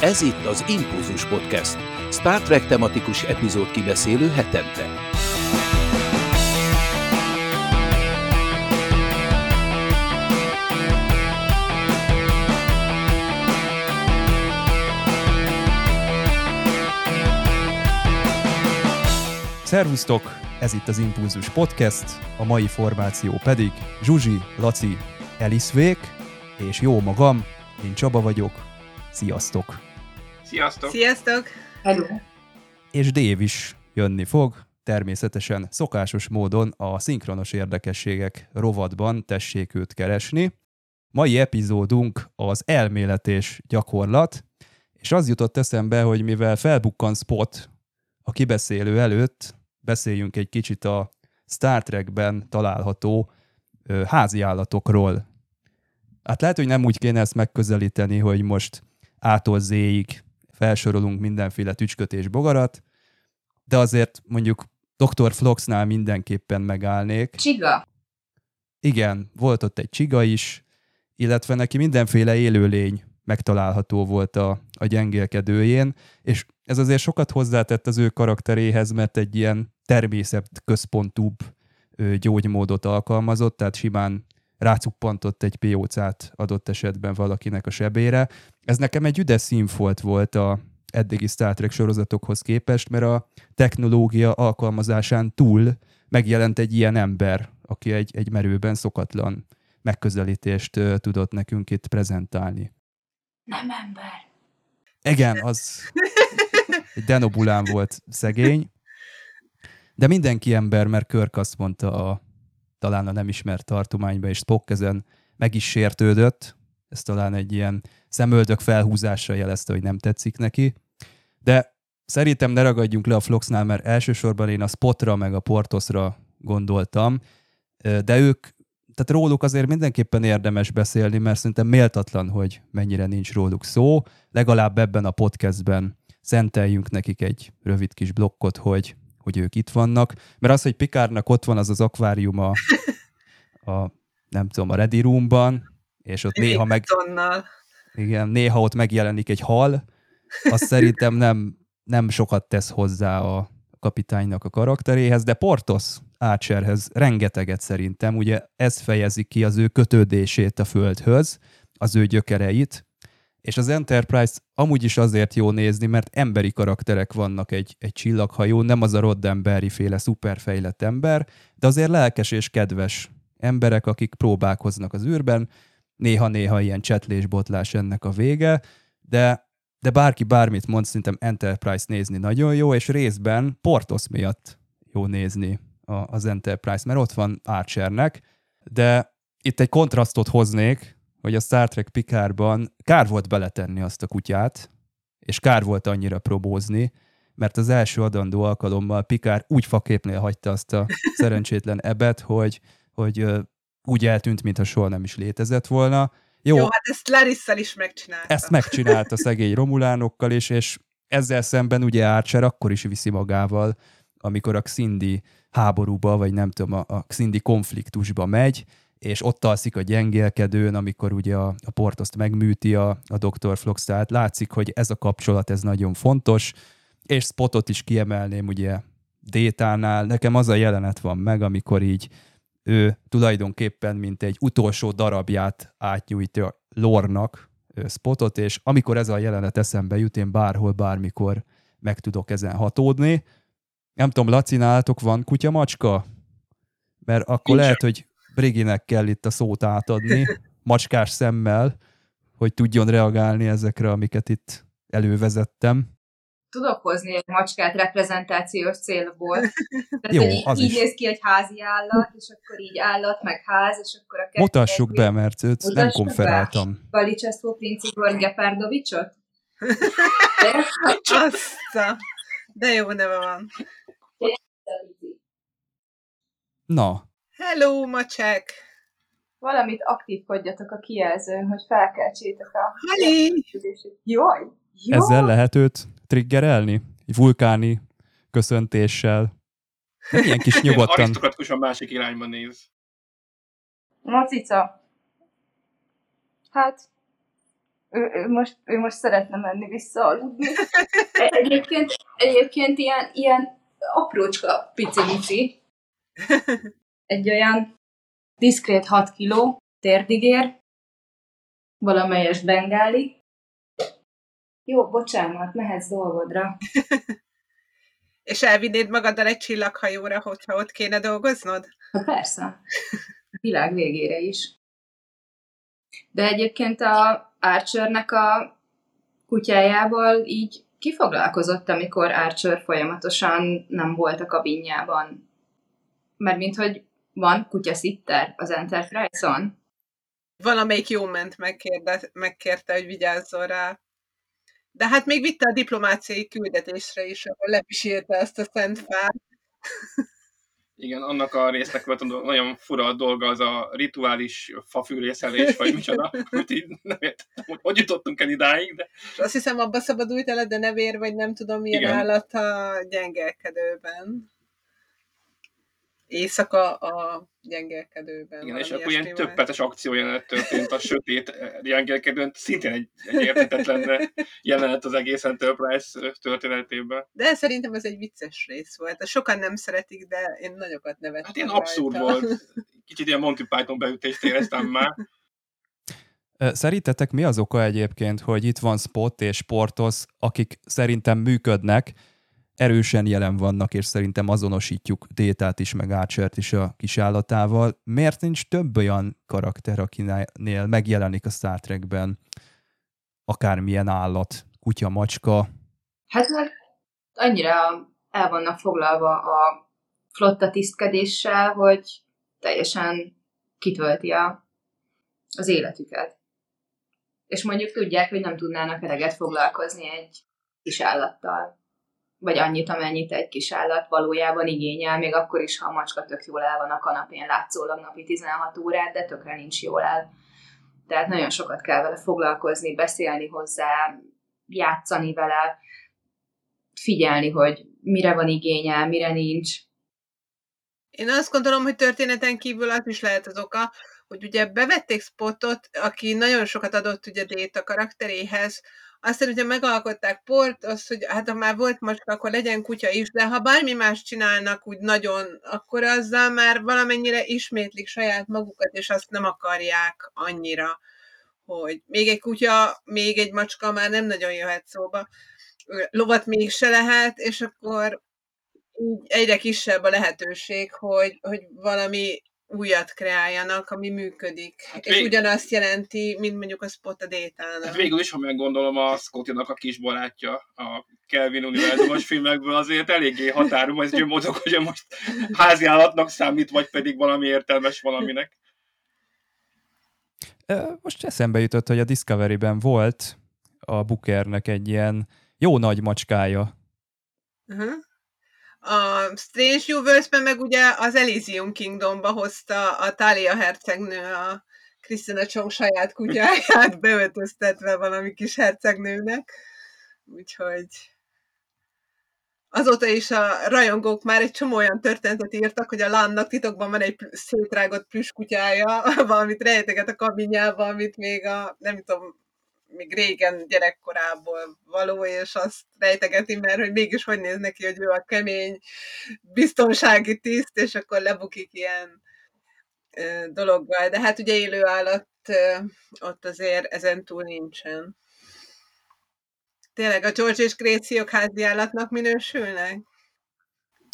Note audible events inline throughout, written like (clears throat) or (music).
Ez itt az Impulzus Podcast, Star Trek tematikus epizód kibeszélő hetente. Szervusztok! Ez itt az Impulzus Podcast, a mai formáció pedig Zsuzsi, Laci, Elisvék, és jó magam, én Csaba vagyok. Sziasztok! Sziasztok! Sziasztok! Hello! És Dév is jönni fog, természetesen szokásos módon a szinkronos érdekességek rovatban tessék őt keresni. Mai epizódunk az elmélet és gyakorlat, és az jutott eszembe, hogy mivel felbukkan spot a kibeszélő előtt, beszéljünk egy kicsit a Star Trekben található ö, házi állatokról. Hát lehet, hogy nem úgy kéne ezt megközelíteni, hogy most ától Z-ig felsorolunk mindenféle tücsköt és bogarat, de azért mondjuk Dr. Floxnál mindenképpen megállnék. Csiga. Igen, volt ott egy csiga is, illetve neki mindenféle élőlény megtalálható volt a, a gyengélkedőjén, és ez azért sokat hozzátett az ő karakteréhez, mert egy ilyen természet központúbb ö, gyógymódot alkalmazott, tehát simán rácuppantott egy POC-t adott esetben valakinek a sebére. Ez nekem egy üdes színfolt volt a eddigi Star Trek sorozatokhoz képest, mert a technológia alkalmazásán túl megjelent egy ilyen ember, aki egy, egy merőben szokatlan megközelítést uh, tudott nekünk itt prezentálni. Nem ember. Igen, az egy denobulán volt szegény, de mindenki ember, mert Körk azt mondta a, talán a nem ismert tartományba, és Spock ezen meg is sértődött, ez talán egy ilyen szemöldök felhúzásra jelezte, hogy nem tetszik neki, de szerintem ne ragadjunk le a Floxnál, mert elsősorban én a Spotra meg a Portosra gondoltam, de ők, tehát róluk azért mindenképpen érdemes beszélni, mert szerintem méltatlan, hogy mennyire nincs róluk szó, legalább ebben a podcastben szenteljünk nekik egy rövid kis blokkot, hogy, hogy ők itt vannak, mert az, hogy Pikárnak ott van az az akvárium a, a nem tudom, a Ready Roomban, és ott néha meg... Tonnal. Igen, néha ott megjelenik egy hal, az szerintem nem, nem sokat tesz hozzá a kapitánynak a karakteréhez, de Portos Archerhez rengeteget szerintem, ugye ez fejezi ki az ő kötődését a földhöz, az ő gyökereit, és az Enterprise amúgy is azért jó nézni, mert emberi karakterek vannak egy, egy csillaghajó, nem az a Roddenberry féle szuperfejlett ember, de azért lelkes és kedves emberek, akik próbálkoznak az űrben, néha-néha ilyen csetlésbotlás ennek a vége, de, de bárki bármit mond, szerintem Enterprise nézni nagyon jó, és részben Portos miatt jó nézni a, az Enterprise, mert ott van Archernek, de itt egy kontrasztot hoznék, hogy a Star Trek Pikárban kár volt beletenni azt a kutyát, és kár volt annyira probózni, mert az első adandó alkalommal Pikár úgy faképnél hagyta azt a szerencsétlen ebet, hogy, hogy úgy eltűnt, mintha soha nem is létezett volna. Jó, Jó hát ezt Larisszel is megcsinálta. Ezt megcsinálta szegény romulánokkal is, és ezzel szemben ugye Archer akkor is viszi magával, amikor a Xindi háborúba, vagy nem tudom, a, a Xindi konfliktusba megy, és ott alszik a gyengélkedőn, amikor ugye a, a portoszt megműti a, a Dr. Flox, tehát látszik, hogy ez a kapcsolat, ez nagyon fontos, és Spotot is kiemelném ugye Détánál. Nekem az a jelenet van meg, amikor így ő tulajdonképpen mint egy utolsó darabját átnyújtja Lornak Spotot, és amikor ez a jelenet eszembe jut, én bárhol, bármikor meg tudok ezen hatódni. Nem tudom, Laci, nálatok van kutya-macska? Mert akkor Nincs. lehet, hogy Briginek kell itt a szót átadni, (laughs) macskás szemmel, hogy tudjon reagálni ezekre, amiket itt elővezettem. Tudok hozni egy macskát reprezentációs célból. (laughs) Tehát, Jó, így, az így is. néz ki egy házi állat, és akkor így állat, meg ház, és akkor a kettő Mutassuk be, mert őt nem konferáltam. Galicseszó Princi Igor Gepárdovicsot? (laughs) Azt a... De jó neve van. Na, Hello, macsek! Valamit aktívkodjatok a kijelzőn, hogy felkeltsétek a... Hali! Jaj! Jó! ezzel lehet őt triggerelni? Egy vulkáni köszöntéssel. De ilyen kis (laughs) nyugodtan. Arisztokratikusan másik irányba néz. Macica. Hát, ő, ő, most, ő most szeretne menni vissza aludni. (laughs) Egyébként, egyébként ilyen, ilyen aprócska pici Egy olyan diszkrét 6 kiló térdigér, valamelyes bengáli. Jó, bocsánat, mehetsz dolgodra. (laughs) És elvinnéd magaddal egy csillaghajóra, hogyha ott kéne dolgoznod? Ha persze. A világ végére is. De egyébként a Archernek a kutyájával így kifoglalkozott, amikor Archer folyamatosan nem volt a kabinjában. Mert mint hogy van kutyaszitter az Enterprise-on. Valamelyik jó ment megkérde, megkérte, hogy vigyázzon rá. De hát még vitte a diplomáciai küldetésre is, ahol lepisírte ezt a szent fát. Igen, annak a résznek volt nagyon fura a dolga, az a rituális fafűrészelés, vagy micsoda. (laughs) Úgyhogy nem értettem, hogy hogy jutottunk el idáig, de... Azt hiszem, abba szabadult el a denevér, vagy nem tudom milyen Igen. állat a gyengelkedőben éjszaka a gyengelkedőben. Igen, és akkor ilyen többetes akciójelenet történt a sötét gyengelkedőn, szintén egy, egy értetetlen jelenet az egész Enterprise történetében. De szerintem ez egy vicces rész volt. Sokan nem szeretik, de én nagyokat nevettem Hát ilyen abszurd rajta. volt. Kicsit ilyen Monty Python beütést éreztem már. (laughs) Szerintetek mi az oka egyébként, hogy itt van Spot és Portos, akik szerintem működnek, erősen jelen vannak, és szerintem azonosítjuk Détát is, meg Ácsert is a kisállatával. Miért nincs több olyan karakter, akinél megjelenik a Star Trekben akármilyen állat, kutya, macska? Hát mert annyira el vannak foglalva a flotta tisztkedéssel, hogy teljesen kitölti a, az életüket. És mondjuk tudják, hogy nem tudnának eleget foglalkozni egy kis állattal vagy annyit, amennyit egy kis állat valójában igényel, még akkor is, ha a macska tök jól el van a kanapén látszólag napi 16 órát, de tökre nincs jól el. Tehát nagyon sokat kell vele foglalkozni, beszélni hozzá, játszani vele, figyelni, hogy mire van igényel, mire nincs. Én azt gondolom, hogy történeten kívül az is lehet az oka, hogy ugye bevették Spotot, aki nagyon sokat adott ugye Déta karakteréhez, aztán ugye megalkották port, hogy hát ha már volt macska, akkor legyen kutya is, de ha bármi más csinálnak úgy nagyon, akkor azzal már valamennyire ismétlik saját magukat, és azt nem akarják annyira, hogy még egy kutya, még egy macska már nem nagyon jöhet szóba. Lovat még se lehet, és akkor így egyre kisebb a lehetőség, hogy, hogy valami újat kreáljanak, ami működik. Hát és vég... ugyanazt jelenti, mint mondjuk a Spot a détának. Hát végül is, ha meggondolom, a Scotty-nak a kis barátja a Kelvin univerzumos filmekből azért eléggé határom, ez mozog, hogy most háziállatnak számít, vagy pedig valami értelmes valaminek. Most eszembe jutott, hogy a Discovery-ben volt a Bookernek egy ilyen jó nagy macskája. Uh-huh. A Strange Universe-ben meg ugye az Elysium Kingdomba hozta a Talia hercegnő a Krisztina Csong saját kutyáját (laughs) beöltöztetve valami kis hercegnőnek. Úgyhogy azóta is a rajongók már egy csomó olyan történetet írtak, hogy a Lannak titokban van egy szétrágott kutyája, (laughs) valamit rejteget a kabinjába, amit még a, nem tudom, még régen gyerekkorából való, és azt rejtegeti, mert hogy mégis hogy néz neki, hogy ő a kemény biztonsági tiszt, és akkor lebukik ilyen dologgal. De hát ugye élő állat ott azért ezen túl nincsen. Tényleg a George és Gréciok házi állatnak minősülnek?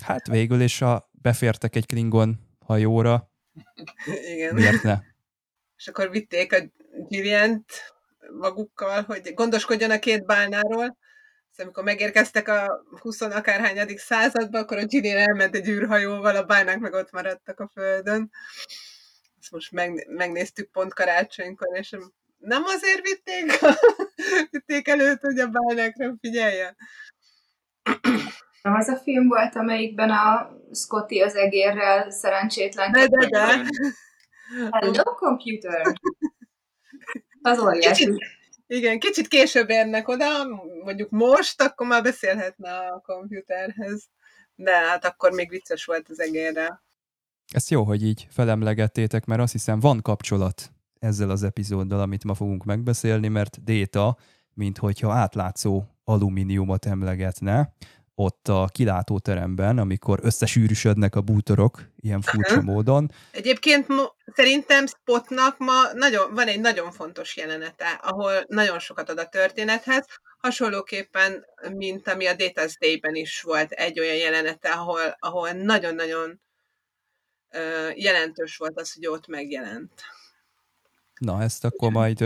Hát végül is a befértek egy Klingon hajóra. (laughs) Igen. Miért ne? És akkor vitték a Gilliant magukkal, hogy gondoskodjon a két bálnáról. Szóval amikor megérkeztek a 20 akárhányadik századba, akkor a Gillian elment egy űrhajóval, a bálnák meg ott maradtak a földön. Ezt most meg, megnéztük pont karácsonykor, és nem azért vitték, (laughs) vitték előtt, hogy a bálnákra figyeljen. Nem az a film volt, amelyikben a Scotty az egérrel szerencsétlen. De, de, de. (laughs) Hello, computer! Az óriási. Kicsit, igen, kicsit később érnek oda, mondjuk most, akkor már beszélhetne a komputerhez. De hát akkor még vicces volt az egérrel. Ezt jó, hogy így felemlegettétek, mert azt hiszem van kapcsolat ezzel az epizóddal, amit ma fogunk megbeszélni, mert Déta, mint hogyha átlátszó alumíniumot emlegetne, ott a kilátóteremben, amikor összesűrűsödnek a bútorok ilyen furcsa módon. Egyébként szerintem Spotnak ma nagyon, van egy nagyon fontos jelenete, ahol nagyon sokat ad a történethez, hasonlóképpen, mint ami a Data's Day-ben is volt egy olyan jelenete, ahol, ahol nagyon-nagyon jelentős volt az, hogy ott megjelent. Na, ezt akkor majd,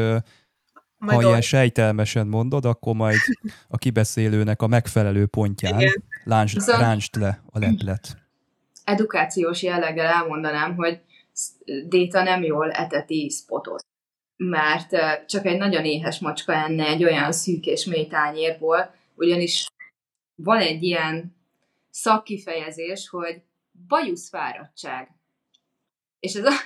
Majd ha ilyen ott- sejtelmesen mondod, akkor majd a kibeszélőnek a megfelelő pontján Igen. láncsd, Viszont- ráncsd le a leplet. Edukációs jelleggel elmondanám, hogy Déta nem jól eteti spotot. Mert csak egy nagyon éhes macska enne egy olyan szűk és mély tányérból, ugyanis van egy ilyen szakkifejezés, hogy bajuszfáradtság. És ez a-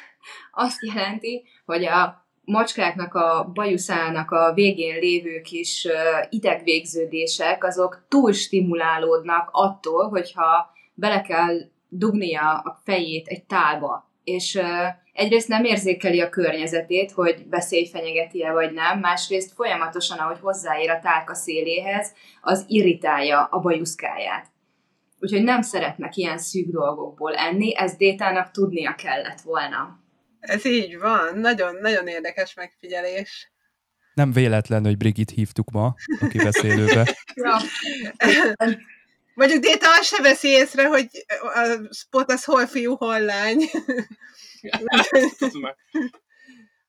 azt jelenti, hogy a macskáknak a bajuszának a végén lévő kis idegvégződések, azok túl stimulálódnak attól, hogyha bele kell dugnia a fejét egy tálba. És egyrészt nem érzékeli a környezetét, hogy veszély fenyegeti-e vagy nem, másrészt folyamatosan, ahogy hozzáér a tálka széléhez, az irritálja a bajuszkáját. Úgyhogy nem szeretnek ilyen szűk dolgokból enni, ezt Détának tudnia kellett volna. Ez így van, nagyon, nagyon érdekes megfigyelés. Nem véletlen, hogy Brigit hívtuk ma a kibeszélőbe. (laughs) Ja. Mondjuk Déta azt se veszi észre, hogy a spot az hol fiú, hol lány.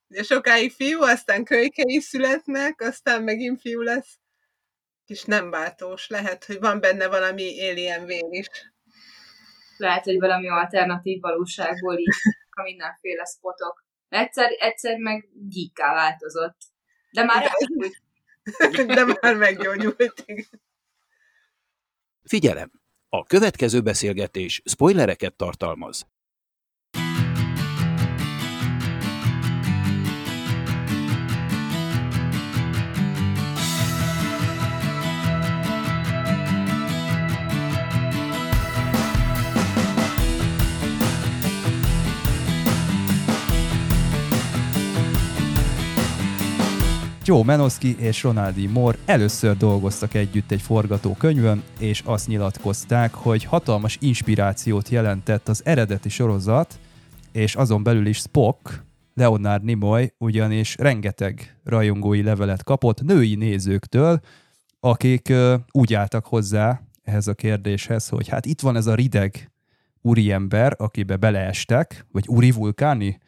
Ugye sokáig fiú, aztán kölykei születnek, aztán megint fiú lesz. És nem váltós. Lehet, hogy van benne valami alien vér is. Lehet, hogy valami alternatív valóságból így a mindenféle spotok. Egyszer, egyszer meg gyíkká változott. De már elfújt. De már meggyógyult. Figyelem! A következő beszélgetés spoilereket tartalmaz. Joe Menoski és Ronaldi Moore először dolgoztak együtt egy forgatókönyvön, és azt nyilatkozták, hogy hatalmas inspirációt jelentett az eredeti sorozat, és azon belül is Spock, Leonard Nimoy ugyanis rengeteg rajongói levelet kapott női nézőktől, akik úgy álltak hozzá ehhez a kérdéshez, hogy hát itt van ez a rideg úriember, akibe beleestek, vagy úri vulkáni,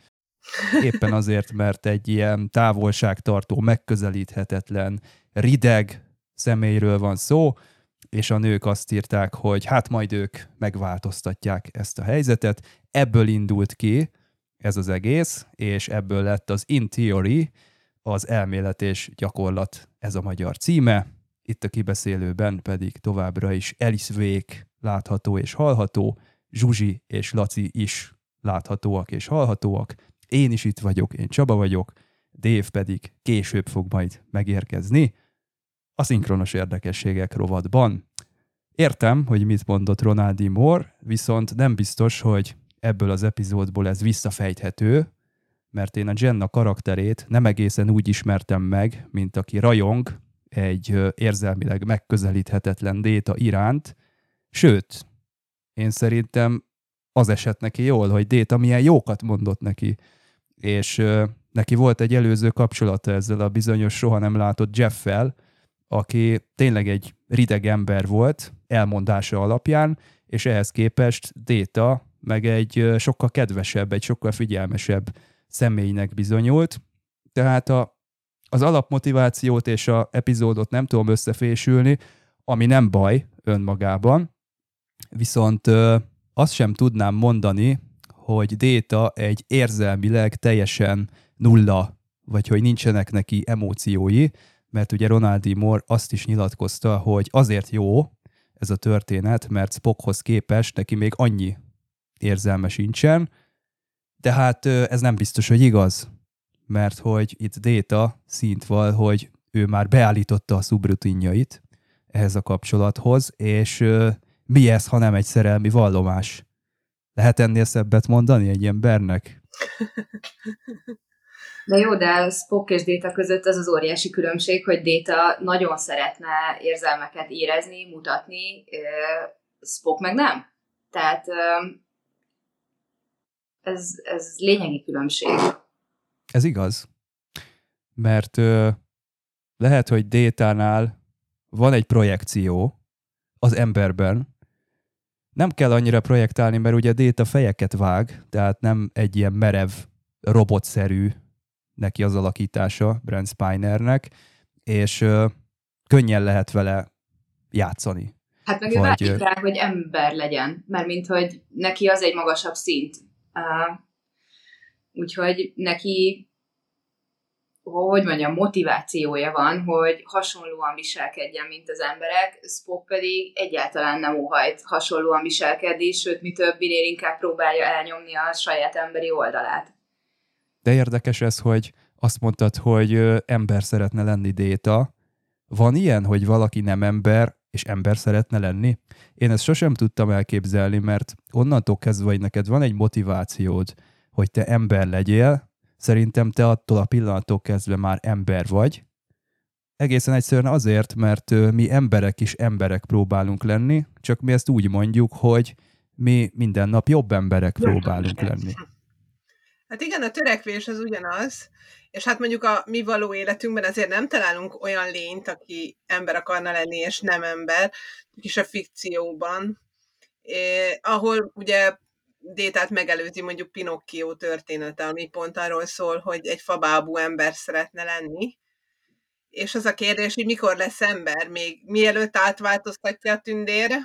éppen azért, mert egy ilyen távolságtartó, megközelíthetetlen, rideg személyről van szó, és a nők azt írták, hogy hát majd ők megváltoztatják ezt a helyzetet. Ebből indult ki ez az egész, és ebből lett az In Theory, az elmélet és gyakorlat, ez a magyar címe. Itt a kibeszélőben pedig továbbra is Alice Vék látható és hallható, Zsuzsi és Laci is láthatóak és hallhatóak, én is itt vagyok, én Csaba vagyok, Dave pedig később fog majd megérkezni a szinkronos érdekességek rovatban. Értem, hogy mit mondott Ronaldi Moore, viszont nem biztos, hogy ebből az epizódból ez visszafejthető, mert én a Jenna karakterét nem egészen úgy ismertem meg, mint aki rajong egy érzelmileg megközelíthetetlen déta iránt, sőt, én szerintem az esett neki jól, hogy Déta milyen jókat mondott neki, és neki volt egy előző kapcsolata ezzel a bizonyos soha nem látott Jeffel, aki tényleg egy rideg ember volt elmondása alapján, és ehhez képest Déta meg egy sokkal kedvesebb, egy sokkal figyelmesebb személynek bizonyult. Tehát a, az alapmotivációt és a epizódot nem tudom összefésülni, ami nem baj önmagában, viszont ö, azt sem tudnám mondani, hogy Déta egy érzelmileg teljesen nulla, vagy hogy nincsenek neki emóciói, mert ugye Ronaldi Moore azt is nyilatkozta, hogy azért jó ez a történet, mert Spockhoz képest neki még annyi érzelme sincsen, de hát ez nem biztos, hogy igaz, mert hogy itt Déta szint val, hogy ő már beállította a szubrutinjait ehhez a kapcsolathoz, és mi ez, ha nem egy szerelmi vallomás? Lehet ennél szebbet mondani egy embernek? De jó, de Spock és Déta között az az óriási különbség, hogy Déta nagyon szeretne érzelmeket érezni, mutatni, Spock meg nem. Tehát ez, ez lényegi különbség. Ez igaz. Mert lehet, hogy Détánál van egy projekció az emberben, nem kell annyira projektálni, mert ugye Déta fejeket vág, tehát nem egy ilyen merev, robotszerű neki az alakítása Brent Spinernek, és ö, könnyen lehet vele játszani. Hát meg ő vágyik rá, hogy ember legyen, mert mint hogy neki az egy magasabb szint. Uh, úgyhogy neki hogy mondjam, motivációja van, hogy hasonlóan viselkedjen, mint az emberek, Spock pedig egyáltalán nem óhajt hasonlóan viselkedni, sőt, mi többinél inkább próbálja elnyomni a saját emberi oldalát. De érdekes ez, hogy azt mondtad, hogy ember szeretne lenni Déta. Van ilyen, hogy valaki nem ember, és ember szeretne lenni? Én ezt sosem tudtam elképzelni, mert onnantól kezdve, hogy neked van egy motivációd, hogy te ember legyél, Szerintem te attól a pillanattól kezdve már ember vagy. Egészen egyszerűen azért, mert mi emberek is emberek próbálunk lenni, csak mi ezt úgy mondjuk, hogy mi minden nap jobb emberek próbálunk lenni. Hát igen, a törekvés az ugyanaz, és hát mondjuk a mi való életünkben azért nem találunk olyan lényt, aki ember akarna lenni, és nem ember, is a fikcióban, eh, ahol ugye Détát megelőzi mondjuk Pinocchio története, ami pont arról szól, hogy egy fabábú ember szeretne lenni, és az a kérdés, hogy mikor lesz ember, még mielőtt átváltoztatja a tündér,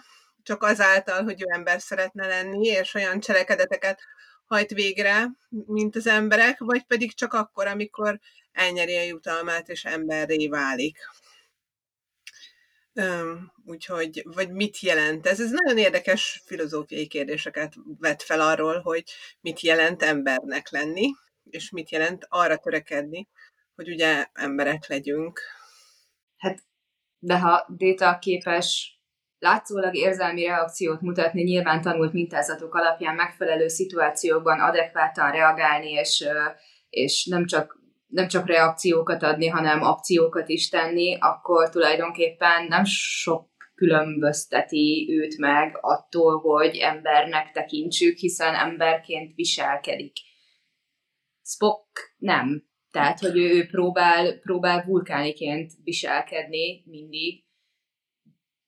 csak azáltal, hogy ő ember szeretne lenni, és olyan cselekedeteket hajt végre, mint az emberek, vagy pedig csak akkor, amikor elnyeri a jutalmát, és emberré válik. Úgyhogy, vagy mit jelent ez? Ez nagyon érdekes filozófiai kérdéseket vet fel arról, hogy mit jelent embernek lenni, és mit jelent arra törekedni, hogy ugye emberek legyünk. Hát, de ha Déta képes látszólag érzelmi reakciót mutatni, nyilván tanult mintázatok alapján megfelelő szituációkban adekvátan reagálni, és, és nem csak nem csak reakciókat adni, hanem akciókat is tenni, akkor tulajdonképpen nem sok különbözteti őt meg attól, hogy embernek tekintsük, hiszen emberként viselkedik. Spock nem. Tehát, hogy ő próbál, próbál vulkániként viselkedni mindig.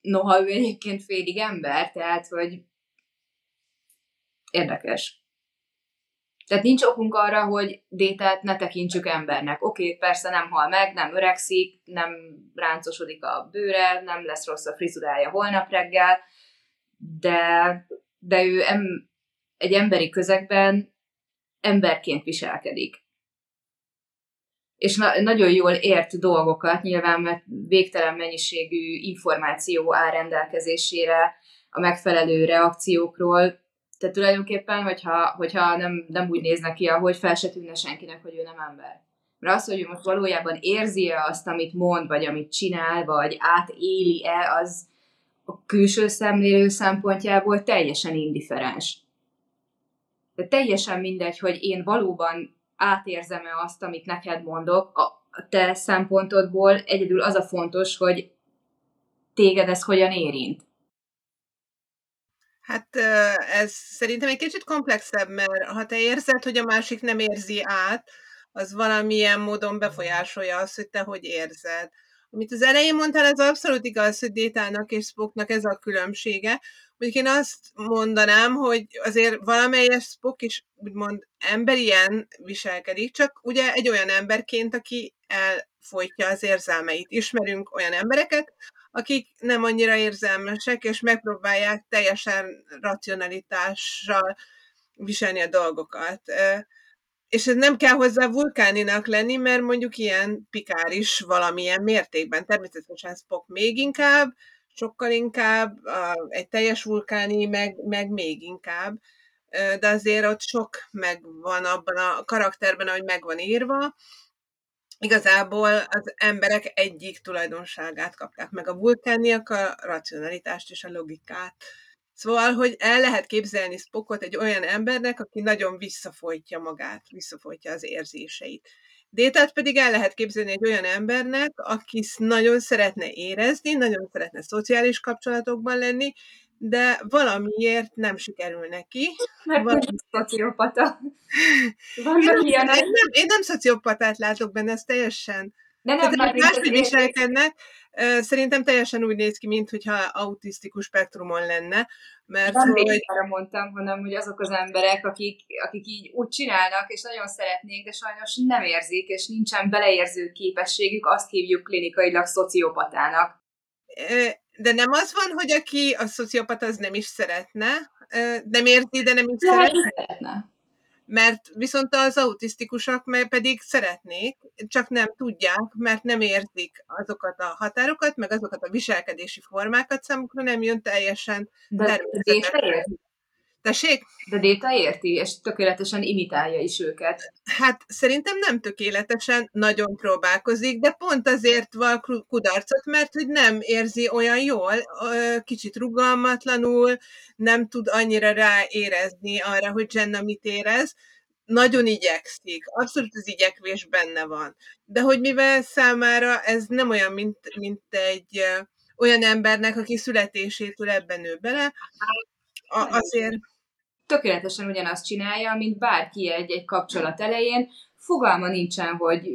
Noha ő egyébként félig ember, tehát, hogy érdekes. Tehát nincs okunk arra, hogy Détát ne tekintsük embernek. Oké, okay, persze nem hal meg, nem öregszik, nem ráncosodik a bőre, nem lesz rossz a frizurája holnap reggel, de, de ő em, egy emberi közegben emberként viselkedik. És na- nagyon jól ért dolgokat, nyilván mert végtelen mennyiségű információ áll rendelkezésére a megfelelő reakciókról, tehát tulajdonképpen, hogyha, hogyha nem, nem úgy néznek ki, ahogy fel se tűnne senkinek, hogy ő nem ember. Mert az, hogy ő most valójában érzi-e azt, amit mond, vagy amit csinál, vagy átéli-e, az a külső szemlélő szempontjából teljesen indiferens. De teljesen mindegy, hogy én valóban átérzem-e azt, amit neked mondok, a te szempontodból egyedül az a fontos, hogy téged ez hogyan érint. Hát ez szerintem egy kicsit komplexebb, mert ha te érzed, hogy a másik nem érzi át, az valamilyen módon befolyásolja azt, hogy te hogy érzed. Amit az elején mondtál, ez abszolút igaz, hogy Détának és Spocknak ez a különbsége. Mondjuk én azt mondanám, hogy azért valamelyes Spock is úgymond emberien viselkedik, csak ugye egy olyan emberként, aki elfolytja az érzelmeit. Ismerünk olyan embereket, akik nem annyira érzelmesek, és megpróbálják teljesen racionalitással viselni a dolgokat. És ez nem kell hozzá vulkáninak lenni, mert mondjuk ilyen pikár is valamilyen mértékben. Természetesen Spock még inkább, sokkal inkább, egy teljes vulkáni meg, meg még inkább, de azért ott sok megvan abban a karakterben, ahogy meg van írva, Igazából az emberek egyik tulajdonságát kapták meg. A vulkániak a racionalitást és a logikát. Szóval, hogy el lehet képzelni Spockot egy olyan embernek, aki nagyon visszafolytja magát, visszafolytja az érzéseit. Détát pedig el lehet képzelni egy olyan embernek, aki nagyon szeretne érezni, nagyon szeretne szociális kapcsolatokban lenni, de valamiért nem sikerül neki. Mert Val- nem szociopata. (laughs) Van én, nem, én, nem, én nem szociopatát látok benne, ez teljesen... De nem, Tehát, máshogy viselkednek, szerintem teljesen úgy néz ki, mintha autisztikus spektrumon lenne. Mert nem hogy... arra mondtam, hanem hogy azok az emberek, akik, akik így úgy csinálnak, és nagyon szeretnék, de sajnos nem érzik, és nincsen beleérző képességük, azt hívjuk klinikailag szociopatának. De nem az van, hogy aki a szociopata az nem is szeretne, nem érti, de nem is szeretne. szeretne. Mert viszont az autisztikusak meg pedig szeretnék, csak nem tudják, mert nem érzik azokat a határokat, meg azokat a viselkedési formákat, számukra nem jön teljesen de természetes. Tessék? De Déta érti, és tökéletesen imitálja is őket. Hát szerintem nem tökéletesen, nagyon próbálkozik, de pont azért van kudarcot, mert hogy nem érzi olyan jól, kicsit rugalmatlanul, nem tud annyira ráérezni arra, hogy Jenna mit érez, nagyon igyekszik, abszolút az igyekvés benne van. De hogy mivel számára ez nem olyan, mint, mint egy olyan embernek, aki születésétől ebben nő bele, azért tökéletesen ugyanazt csinálja, mint bárki egy, egy kapcsolat elején, fogalma nincsen, hogy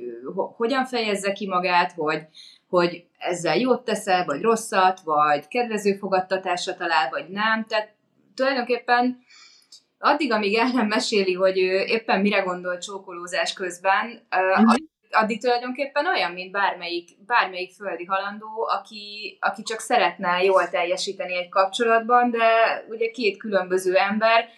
hogyan fejezze ki magát, hogy, hogy ezzel jót teszel, vagy rosszat, vagy kedvező fogadtatásra talál, vagy nem. Tehát tulajdonképpen addig, amíg el nem meséli, hogy ő éppen mire gondol csókolózás közben, uh-huh. Addig tulajdonképpen olyan, mint bármelyik, bármelyik földi halandó, aki, aki csak szeretne jól teljesíteni egy kapcsolatban, de ugye két különböző ember,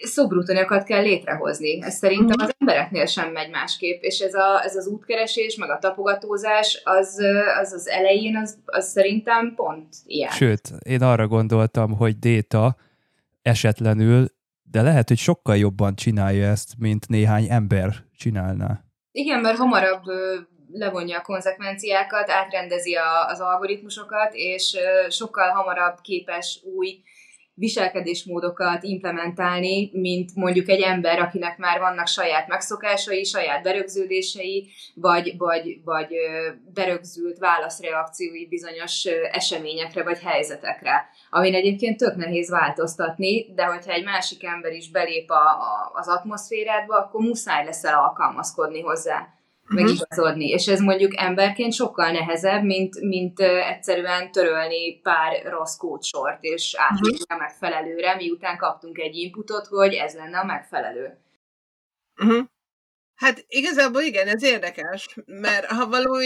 szobrutonyokat kell létrehozni. Ez szerintem az embereknél sem megy másképp, és ez, a, ez az útkeresés, meg a tapogatózás, az az, az elején, az, az szerintem pont ilyen. Sőt, én arra gondoltam, hogy Déta esetlenül, de lehet, hogy sokkal jobban csinálja ezt, mint néhány ember csinálná. Igen, mert hamarabb levonja a konzekvenciákat, átrendezi a, az algoritmusokat, és sokkal hamarabb képes új viselkedésmódokat implementálni, mint mondjuk egy ember, akinek már vannak saját megszokásai, saját berögződései, vagy, vagy, vagy berögzült válaszreakciói bizonyos eseményekre vagy helyzetekre, amin egyébként tök nehéz változtatni, de hogyha egy másik ember is belép a, a, az atmoszférádba, akkor muszáj leszel alkalmazkodni hozzá megigazodni. És ez mondjuk emberként sokkal nehezebb, mint, mint uh, egyszerűen törölni pár rossz kódsort, és átírni uh-huh. a megfelelőre, miután kaptunk egy inputot, hogy ez lenne a megfelelő. Uh-huh. Hát igazából igen, ez érdekes, mert ha való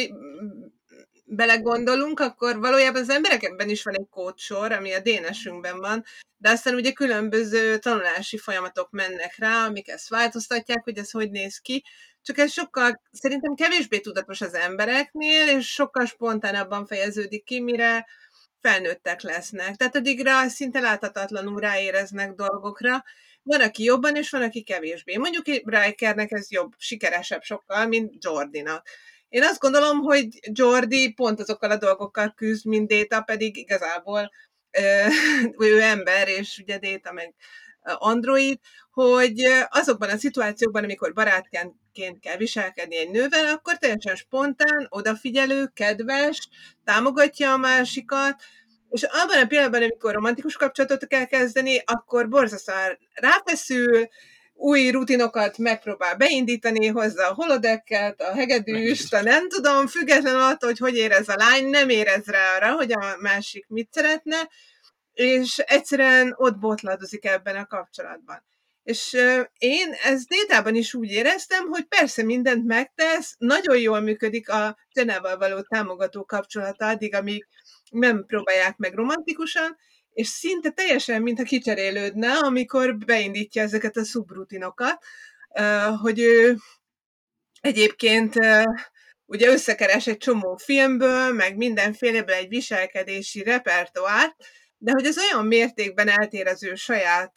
belegondolunk, akkor valójában az emberekben is van egy kódsor, ami a DNS-ünkben van, de aztán ugye különböző tanulási folyamatok mennek rá, amik ezt változtatják, hogy ez hogy néz ki, csak ez sokkal, szerintem kevésbé tudatos az embereknél, és sokkal spontánabban fejeződik ki, mire felnőttek lesznek. Tehát addigra szinte láthatatlanul ráéreznek dolgokra. Van, aki jobban, és van, aki kevésbé. Mondjuk Rikernek ez jobb, sikeresebb sokkal, mint Jordinak. Én azt gondolom, hogy Jordi pont azokkal a dolgokkal küzd, mint Déta, pedig igazából (laughs) ő ember, és ugye Déta meg android, hogy azokban a szituációkban, amikor barátként kell viselkedni egy nővel, akkor teljesen spontán, odafigyelő, kedves, támogatja a másikat, és abban a pillanatban, amikor romantikus kapcsolatot kell kezdeni, akkor borzasztóan ráfeszül, új rutinokat megpróbál beindítani, hozzá a holodekket, a hegedűst, a nem tudom, függetlenül attól, hogy hogy érez a lány, nem érez rá arra, hogy a másik mit szeretne, és egyszerűen ott botladozik ebben a kapcsolatban. És én ezt détában is úgy éreztem, hogy persze mindent megtesz, nagyon jól működik a Jenával való támogató kapcsolata addig, amíg nem próbálják meg romantikusan, és szinte teljesen, mintha kicserélődne, amikor beindítja ezeket a szubrutinokat, hogy ő egyébként ugye összekeres egy csomó filmből, meg mindenféleből egy viselkedési repertoárt, de hogy ez olyan mértékben eltér az ő saját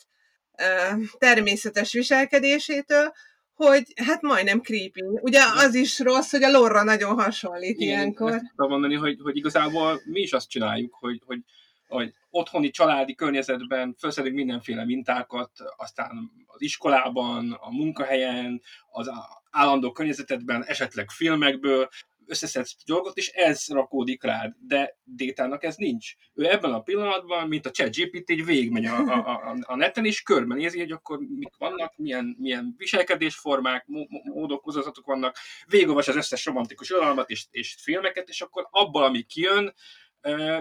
természetes viselkedésétől, hogy hát majdnem creepy. Ugye az is rossz, hogy a lorra nagyon hasonlít Igen, ilyenkor. Ezt mondani, hogy, hogy igazából mi is azt csináljuk, hogy, hogy hogy otthoni családi környezetben felszedünk mindenféle mintákat, aztán az iskolában, a munkahelyen, az állandó környezetedben, esetleg filmekből, összeszedsz dolgot, és ez rakódik rád, de Détának ez nincs. Ő ebben a pillanatban, mint a chat GPT, egy végigmegy a, a, a, a neten, és körbenézi, hogy akkor mik vannak, milyen, milyen viselkedésformák, módok, hozazatok vannak, végigolvas az összes romantikus irodalmat és, és filmeket, és akkor abból, ami kijön,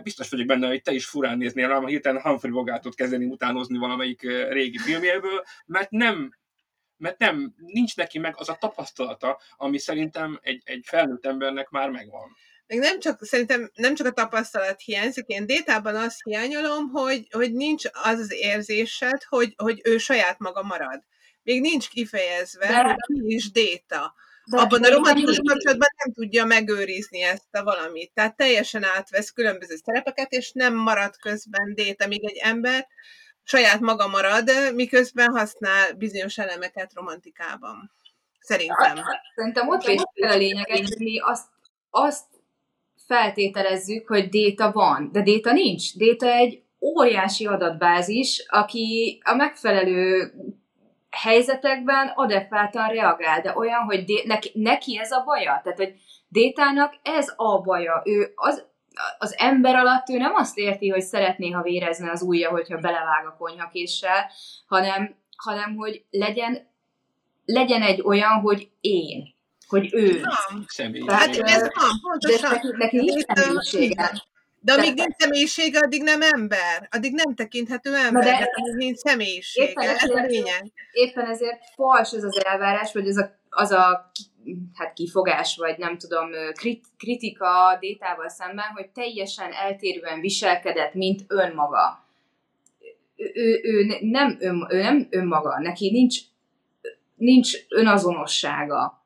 biztos vagyok benne, hogy te is furán néznél rám, hirtelen Humphrey Bogartot kezdeni utánozni valamelyik régi filmjéből, mert nem mert nem, nincs neki meg az a tapasztalata, ami szerintem egy, egy felnőtt embernek már megvan. Még nem csak, szerintem nem csak a tapasztalat hiányzik, én Détában azt hiányolom, hogy, hogy nincs az az érzésed, hogy, hogy ő saját maga marad. Még nincs kifejezve, De... hogy ki is Déta. De Abban a romantikus kapcsolatban nem tudja megőrizni ezt a valamit. Tehát teljesen átvesz különböző szerepeket, és nem marad közben Déta, míg egy ember saját maga marad, miközben használ bizonyos elemeket romantikában. Szerintem. Szerintem ott is a lényeg, hogy mi azt, azt feltételezzük, hogy déta van, de déta nincs. Déta egy óriási adatbázis, aki a megfelelő helyzetekben adekvátan reagál, de olyan, hogy dé- neki, neki ez a baja. Tehát, hogy Détának ez a baja. Ő az, az ember alatt ő nem azt érti, hogy szeretné, ha vérezne az ujja, hogyha belevág a konyhakéssel, hanem, hanem hogy legyen, legyen egy olyan, hogy én, hogy ő. Személy. Hát ez van, pontosan. De neki, neki nincs személyisége. De amíg nincs személyisége, addig nem ember. Addig nem tekinthető ember, de, de nincs személyisége. Éppen ez ezért, a lényeg. Éppen ezért fals ez az elvárás, vagy az a, az a hát kifogás, vagy nem tudom, krit, kritika détával szemben, hogy teljesen eltérően viselkedett, mint önmaga. Ő, ő, ő, nem, ön, ő nem önmaga, neki nincs, nincs önazonossága.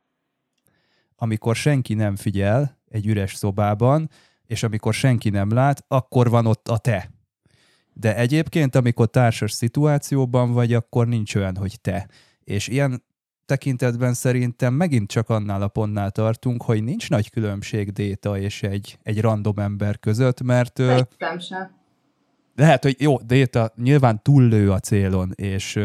Amikor senki nem figyel egy üres szobában, és amikor senki nem lát, akkor van ott a te. De egyébként, amikor társas szituációban vagy, akkor nincs olyan, hogy te. És ilyen tekintetben szerintem megint csak annál a pontnál tartunk, hogy nincs nagy különbség Déta és egy, egy random ember között, mert... Szerintem sem. Lehet, hogy jó, Déta nyilván túllő a célon, és,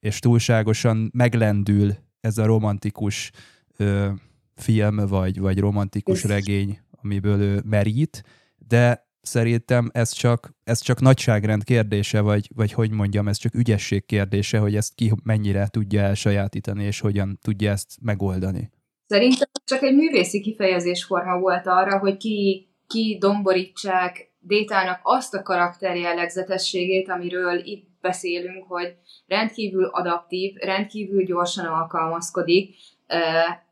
és túlságosan meglendül ez a romantikus ö, film, vagy, vagy romantikus regény, amiből ő merít, de szerintem ez csak, ez csak nagyságrend kérdése, vagy, vagy hogy mondjam, ez csak ügyesség kérdése, hogy ezt ki mennyire tudja elsajátítani, és hogyan tudja ezt megoldani. Szerintem csak egy művészi kifejezésforma volt arra, hogy ki, ki domborítsák Détának azt a karakterjellegzetességét, amiről itt beszélünk, hogy rendkívül adaptív, rendkívül gyorsan alkalmazkodik, e,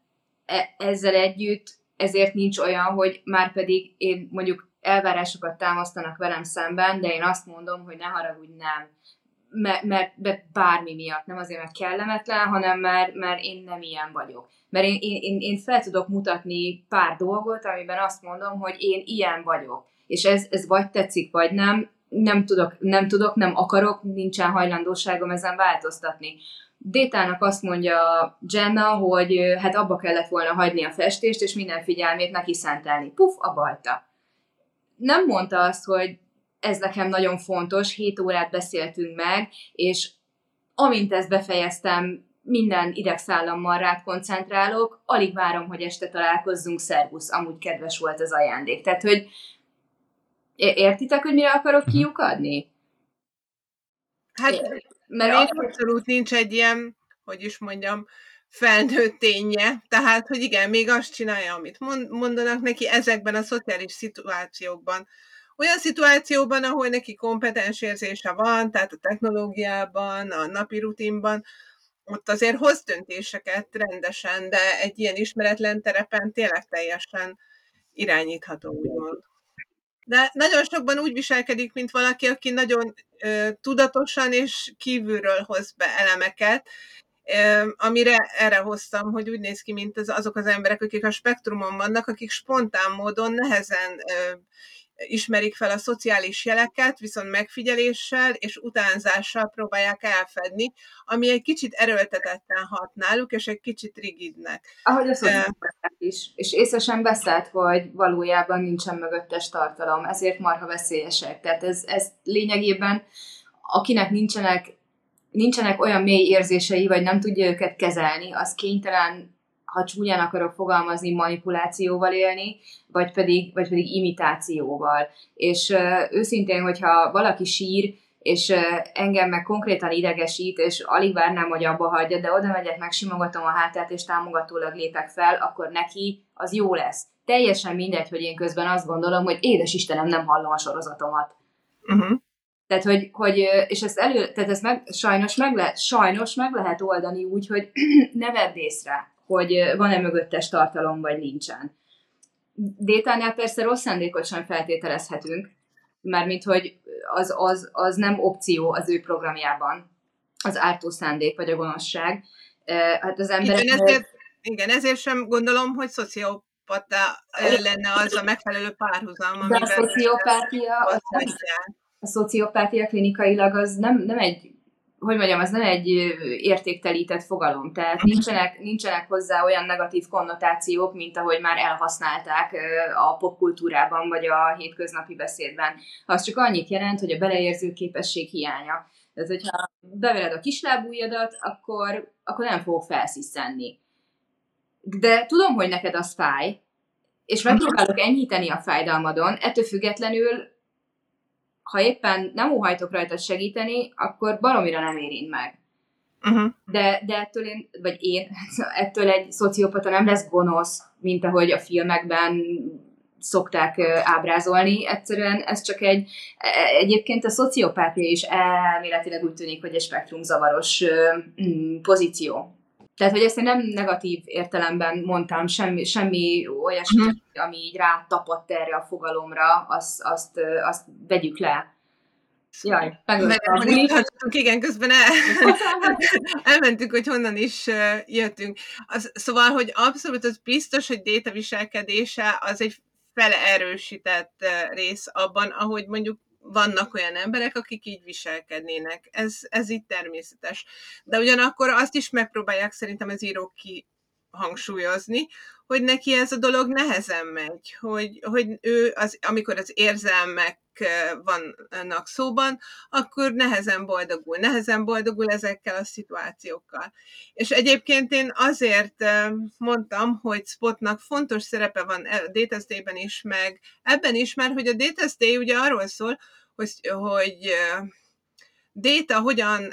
ezzel együtt ezért nincs olyan, hogy már pedig én mondjuk elvárásokat támasztanak velem szemben, de én azt mondom, hogy ne haragudj, nem. Mert, mert, mert bármi miatt, nem azért, mert kellemetlen, hanem mert, mert én nem ilyen vagyok. Mert én, én, én fel tudok mutatni pár dolgot, amiben azt mondom, hogy én ilyen vagyok. És ez, ez vagy tetszik, vagy nem, nem tudok, nem tudok, nem akarok, nincsen hajlandóságom ezen változtatni. Détának azt mondja Jenna, hogy hát abba kellett volna hagyni a festést, és minden figyelmét neki szentelni. Puf, a bajta nem mondta azt, hogy ez nekem nagyon fontos, 7 órát beszéltünk meg, és amint ezt befejeztem, minden idegszállammal rád koncentrálok, alig várom, hogy este találkozzunk, szervusz, amúgy kedves volt az ajándék. Tehát, hogy értitek, hogy mire akarok mhm. kiukadni? Hát, mert abszolút nincs egy ilyen, hogy is mondjam, felnőtt ténye, tehát, hogy igen, még azt csinálja, amit mondanak neki ezekben a szociális szituációkban. Olyan szituációban, ahol neki kompetens érzése van, tehát a technológiában, a napi rutinban, ott azért hoz döntéseket rendesen, de egy ilyen ismeretlen terepen tényleg teljesen irányítható, úgymond. De nagyon sokban úgy viselkedik, mint valaki, aki nagyon ö, tudatosan és kívülről hoz be elemeket, amire erre hoztam, hogy úgy néz ki, mint az, azok az emberek, akik a spektrumon vannak, akik spontán módon nehezen ismerik fel a szociális jeleket, viszont megfigyeléssel és utánzással próbálják elfedni, ami egy kicsit erőltetetten hat náluk, és egy kicsit rigidnek. Ahogy a szociális is. És észre sem veszed, hogy valójában nincsen mögöttes tartalom, ezért marha veszélyesek. Tehát ez, ez lényegében, akinek nincsenek, nincsenek olyan mély érzései, vagy nem tudja őket kezelni, az kénytelen ha csúnyán akarok fogalmazni, manipulációval élni, vagy pedig, vagy pedig imitációval. És őszintén, hogyha valaki sír, és engem meg konkrétan idegesít, és alig várnám, hogy abba hagyja, de oda megyek, megsimogatom a hátát, és támogatólag lépek fel, akkor neki az jó lesz. Teljesen mindegy, hogy én közben azt gondolom, hogy édes Istenem, nem hallom a sorozatomat. Uh-huh. Tehát, hogy, hogy, és ezt elő, tehát ezt meg, sajnos, meg lehet, sajnos meg lehet oldani úgy, hogy (clears throat) ne vedd észre, hogy van-e mögöttes tartalom, vagy nincsen. Détánál persze rossz szándékot sem feltételezhetünk, mármint, hogy az, az, az nem opció az ő programjában, az ártó szándék, vagy a gonoszság. Hát az emberek... Igen, ezért, igen, ezért sem gondolom, hogy szociopata lenne az a megfelelő párhuzam, De a szociopátia, a, a szociopátia klinikailag az nem, nem egy hogy mondjam, az nem egy értéktelített fogalom, tehát nincsenek, nincsenek hozzá olyan negatív konnotációk, mint ahogy már elhasználták a popkultúrában vagy a hétköznapi beszédben. Az csak annyit jelent, hogy a beleérző képesség hiánya. Tehát, hogyha bevered a kislábújadat, akkor, akkor nem fogok felsziszenni. De tudom, hogy neked az fáj, és megpróbálok enyhíteni a fájdalmadon, ettől függetlenül ha éppen nem óhajtok rajta segíteni, akkor baromira nem érint meg. Uh-huh. De, de ettől én, vagy én, (laughs) ettől egy szociopata nem lesz gonosz, mint ahogy a filmekben szokták ábrázolni. Egyszerűen ez csak egy, e, egyébként a szociopátia is elméletileg úgy tűnik, hogy egy spektrumzavaros mm, pozíció. Tehát, hogy ezt én nem negatív értelemben mondtam, semmi, semmi olyasmi, uh-huh. ami így rátapadt erre a fogalomra, azt, azt, azt vegyük le. Jaj, megöltünk. Igen, közben el, (laughs) elmentünk, hogy honnan is jöttünk. Az, szóval, hogy abszolút az biztos, hogy déta viselkedése az egy felerősített rész abban, ahogy mondjuk vannak olyan emberek, akik így viselkednének. Ez, ez így természetes. De ugyanakkor azt is megpróbálják szerintem az írók ki hangsúlyozni, hogy neki ez a dolog nehezen megy, hogy, hogy ő, az, amikor az érzelmek vannak szóban, akkor nehezen boldogul, nehezen boldogul ezekkel a szituációkkal. És egyébként én azért mondtam, hogy Spotnak fontos szerepe van a Data is, meg ebben is, mert hogy a Data ugye arról szól, hogy, hogy Data hogyan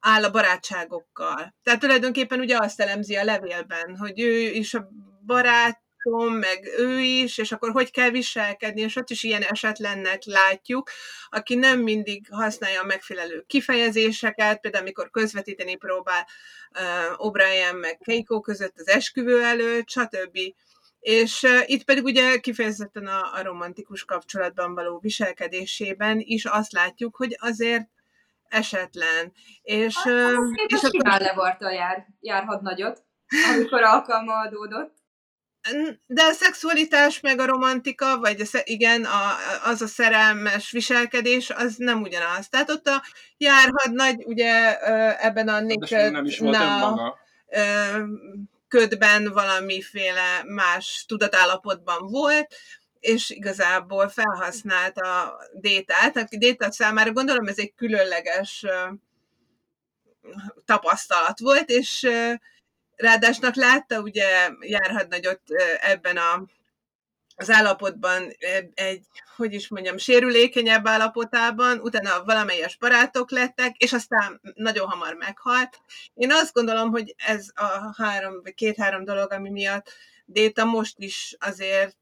áll a barátságokkal. Tehát tulajdonképpen ugye azt elemzi a levélben, hogy ő is a barát, meg ő is, és akkor hogy kell viselkedni, és ott is ilyen esetlennek látjuk, aki nem mindig használja a megfelelő kifejezéseket, például amikor közvetíteni próbál uh, O'Brien meg Keiko között az esküvő előtt, stb. És uh, itt pedig ugye kifejezetten a, a romantikus kapcsolatban való viselkedésében is azt látjuk, hogy azért esetlen. És, hát, uh, és akkor... simán levarta jár, járhat nagyot, amikor alkalma adódott. De a szexualitás meg a romantika, vagy a, igen, a, az a szerelmes viselkedés, az nem ugyanaz. Tehát ott a járhadnagy, ugye ebben a Nick nem is volt na, ködben valamiféle más tudatállapotban volt, és igazából felhasználta a détát, aki détát számára gondolom ez egy különleges tapasztalat volt, és ráadásnak látta ugye járhadnagyot ebben a, az állapotban egy, hogy is mondjam, sérülékenyebb állapotában, utána valamelyes barátok lettek, és aztán nagyon hamar meghalt. Én azt gondolom, hogy ez a három, vagy két-három dolog, ami miatt Déta most is azért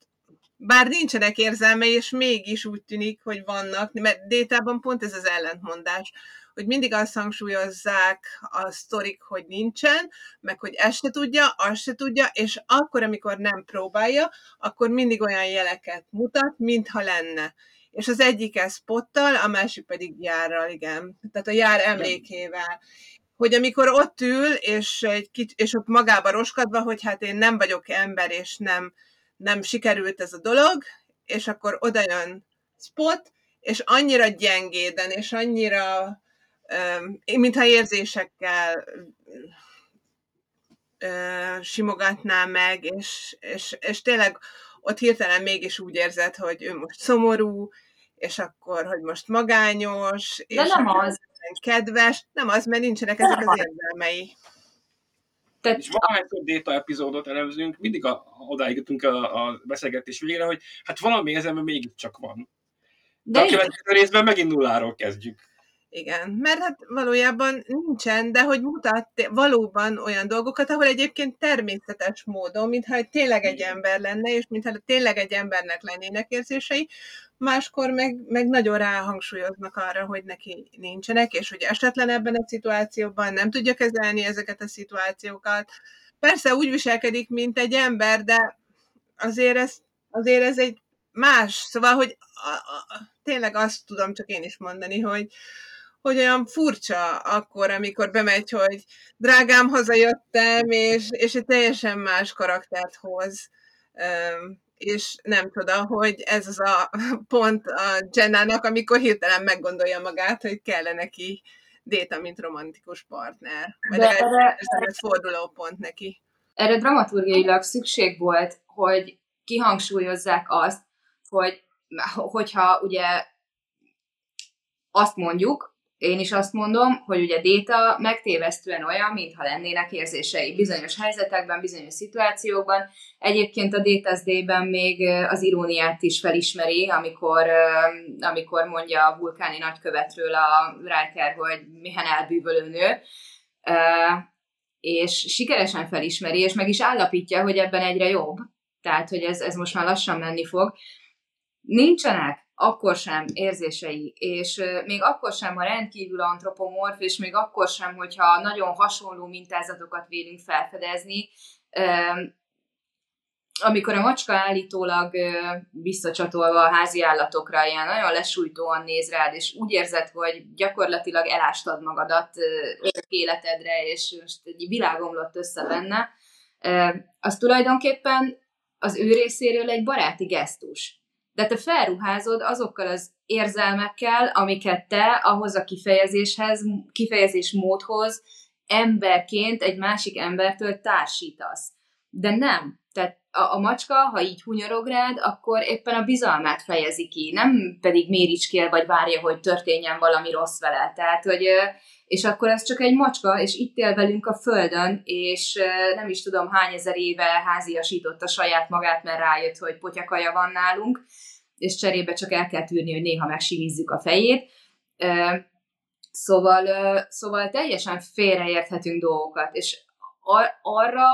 bár nincsenek érzelmei, és mégis úgy tűnik, hogy vannak, mert Détában pont ez az ellentmondás, hogy mindig azt hangsúlyozzák a sztorik, hogy nincsen, meg hogy ezt se tudja, azt se tudja, és akkor, amikor nem próbálja, akkor mindig olyan jeleket mutat, mintha lenne. És az egyik ez pottal, a másik pedig járral, igen. Tehát a jár emlékével hogy amikor ott ül, és, egy kicsi, és ott magába roskadva, hogy hát én nem vagyok ember, és nem, nem sikerült ez a dolog, és akkor oda jön Spot, és annyira gyengéden, és annyira, mintha érzésekkel simogatná meg, és, és, és tényleg ott hirtelen mégis úgy érzed, hogy ő most szomorú, és akkor, hogy most magányos, De és nem az. kedves, nem az, mert nincsenek ezek az érzelmei. Tehát, és valahányszor déta epizódot elemzünk, mindig a, odáig jutunk a, a beszélgetés végére, hogy hát valami ezen mégiscsak van. De, De a következő részben megint nulláról kezdjük. Igen, mert hát valójában nincsen, de hogy mutat valóban olyan dolgokat, ahol egyébként természetes módon, mintha tényleg egy ember lenne, és mintha tényleg egy embernek lennének érzései, máskor meg, meg nagyon ráhangsúlyoznak arra, hogy neki nincsenek, és hogy esetlen ebben a szituációban nem tudja kezelni ezeket a szituációkat. Persze úgy viselkedik, mint egy ember, de azért ez, azért ez egy más. Szóval, hogy a, a, tényleg azt tudom csak én is mondani, hogy, hogy olyan furcsa akkor, amikor bemegy, hogy drágám, hazajöttem, és, és egy teljesen más karaktert hoz. És nem tudom, hogy ez az a (laughs) pont a Jennának, amikor hirtelen meggondolja magát, hogy kellene neki Déta, mint romantikus partner. Vagy De legalábbis erre- ez fordulópont neki. erre dramaturgiailag szükség volt, hogy kihangsúlyozzák azt, hogy hogyha ugye azt mondjuk, én is azt mondom, hogy ugye Déta megtévesztően olyan, mintha lennének érzései bizonyos helyzetekben, bizonyos szituációkban. Egyébként a Détazd-ben még az iróniát is felismeri, amikor, amikor mondja a vulkáni nagykövetről a Riker, hogy milyen elbűvölő nő. És sikeresen felismeri, és meg is állapítja, hogy ebben egyre jobb. Tehát, hogy ez, ez most már lassan menni fog. Nincsenek akkor sem érzései, és még akkor sem, ha rendkívül antropomorf, és még akkor sem, hogyha nagyon hasonló mintázatokat vélünk felfedezni, amikor a macska állítólag visszacsatolva a házi állatokra ilyen nagyon lesújtóan néz rád, és úgy érzed, hogy gyakorlatilag elástad magadat örök életedre, és most egy világomlott össze benne, az tulajdonképpen az ő részéről egy baráti gesztus. De te felruházod azokkal az érzelmekkel, amiket te ahhoz a kifejezéshez, kifejezés módhoz emberként egy másik embertől társítasz. De nem. Tehát a, a macska, ha így hunyorog rád, akkor éppen a bizalmát fejezi ki, nem pedig méricskél, vagy várja, hogy történjen valami rossz vele. Tehát, hogy, és akkor ez csak egy macska, és itt él velünk a földön, és nem is tudom hány ezer éve háziasította saját magát, mert rájött, hogy potyakaja van nálunk, és cserébe csak el kell tűrni, hogy néha megsimizzük a fejét. Szóval, szóval teljesen félreérthetünk dolgokat, és ar- arra,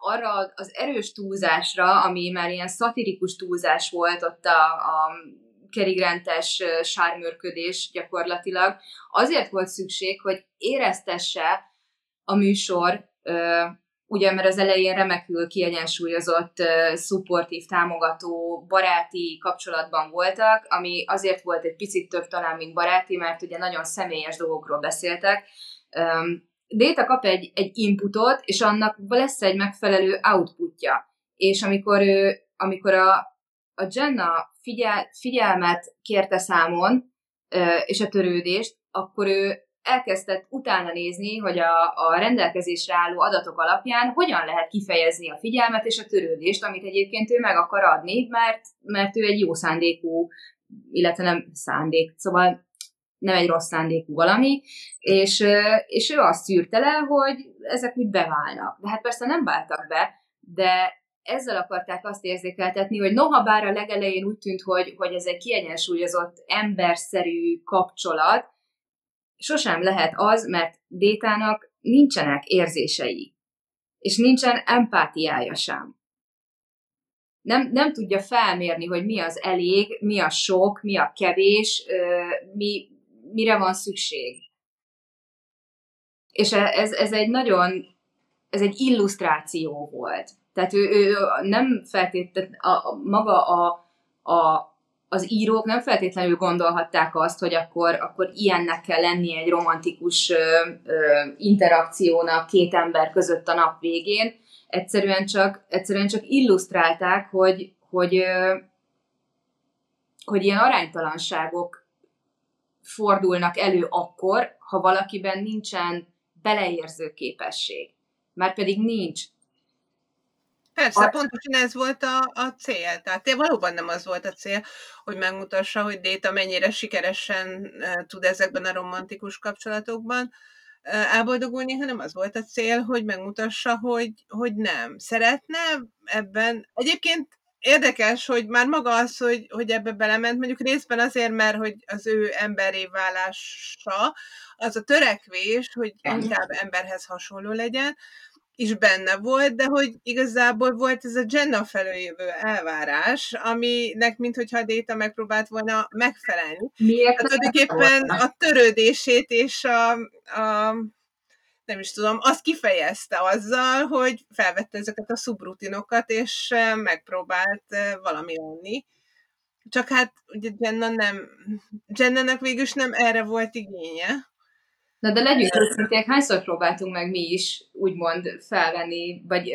arra az erős túlzásra, ami már ilyen szatirikus túlzás volt ott a, a kerigrentes ö, sármőrködés gyakorlatilag, azért volt szükség, hogy éreztesse a műsor, ugye mert az elején remekül kiegyensúlyozott, szupportív, támogató, baráti kapcsolatban voltak, ami azért volt egy picit több talán, mint baráti, mert ugye nagyon személyes dolgokról beszéltek. Déta kap egy, egy inputot, és annak lesz egy megfelelő outputja. És amikor, ő, amikor a, a Jenna figyel, figyelmet kérte számon, és a törődést, akkor ő elkezdett utána nézni, hogy a, a rendelkezésre álló adatok alapján hogyan lehet kifejezni a figyelmet és a törődést, amit egyébként ő meg akar adni, mert, mert ő egy jó szándékú, illetve nem szándék, szóval nem egy rossz szándékú valami, és, és ő azt szűrte le, hogy ezek úgy beválnak. De hát persze nem váltak be, de ezzel akarták azt érzékeltetni, hogy noha bár a legelején úgy tűnt, hogy, hogy ez egy kiegyensúlyozott, emberszerű kapcsolat, sosem lehet az, mert Détának nincsenek érzései, és nincsen empátiája sem. Nem, nem tudja felmérni, hogy mi az elég, mi a sok, mi a kevés, mi, mire van szükség. És e- ez, ez egy nagyon, ez egy illusztráció volt. Tehát ő, ő nem feltétlenül, a, a, maga a, a, az írók nem feltétlenül gondolhatták azt, hogy akkor, akkor ilyennek kell lenni egy romantikus ö, ö, interakciónak két ember között a nap végén. Egyszerűen csak, egyszerűen csak illusztrálták, hogy, hogy, ö, hogy ilyen aránytalanságok fordulnak elő akkor, ha valakiben nincsen beleérző képesség. Már pedig nincs. Persze, a... pontosan ez volt a, a cél. Tehát valóban nem az volt a cél, hogy megmutassa, hogy Déta mennyire sikeresen tud ezekben a romantikus kapcsolatokban elboldogulni, hanem az volt a cél, hogy megmutassa, hogy, hogy nem. Szeretne ebben. Egyébként érdekes, hogy már maga az, hogy, hogy ebbe belement, mondjuk részben azért, mert hogy az ő emberé válása, az a törekvés, hogy inkább emberhez hasonló legyen, is benne volt, de hogy igazából volt ez a Jenna felől jövő elvárás, aminek minthogyha a Déta megpróbált volna megfelelni. Miért? Hát tulajdonképpen a törődését és a, a nem is tudom, azt kifejezte azzal, hogy felvette ezeket a szubrutinokat, és megpróbált valami onni. Csak hát ugye Jenna nem, Jenna-nek végül nem erre volt igénye. Na de legyünk őszinték, hányszor próbáltunk meg mi is úgymond felvenni, vagy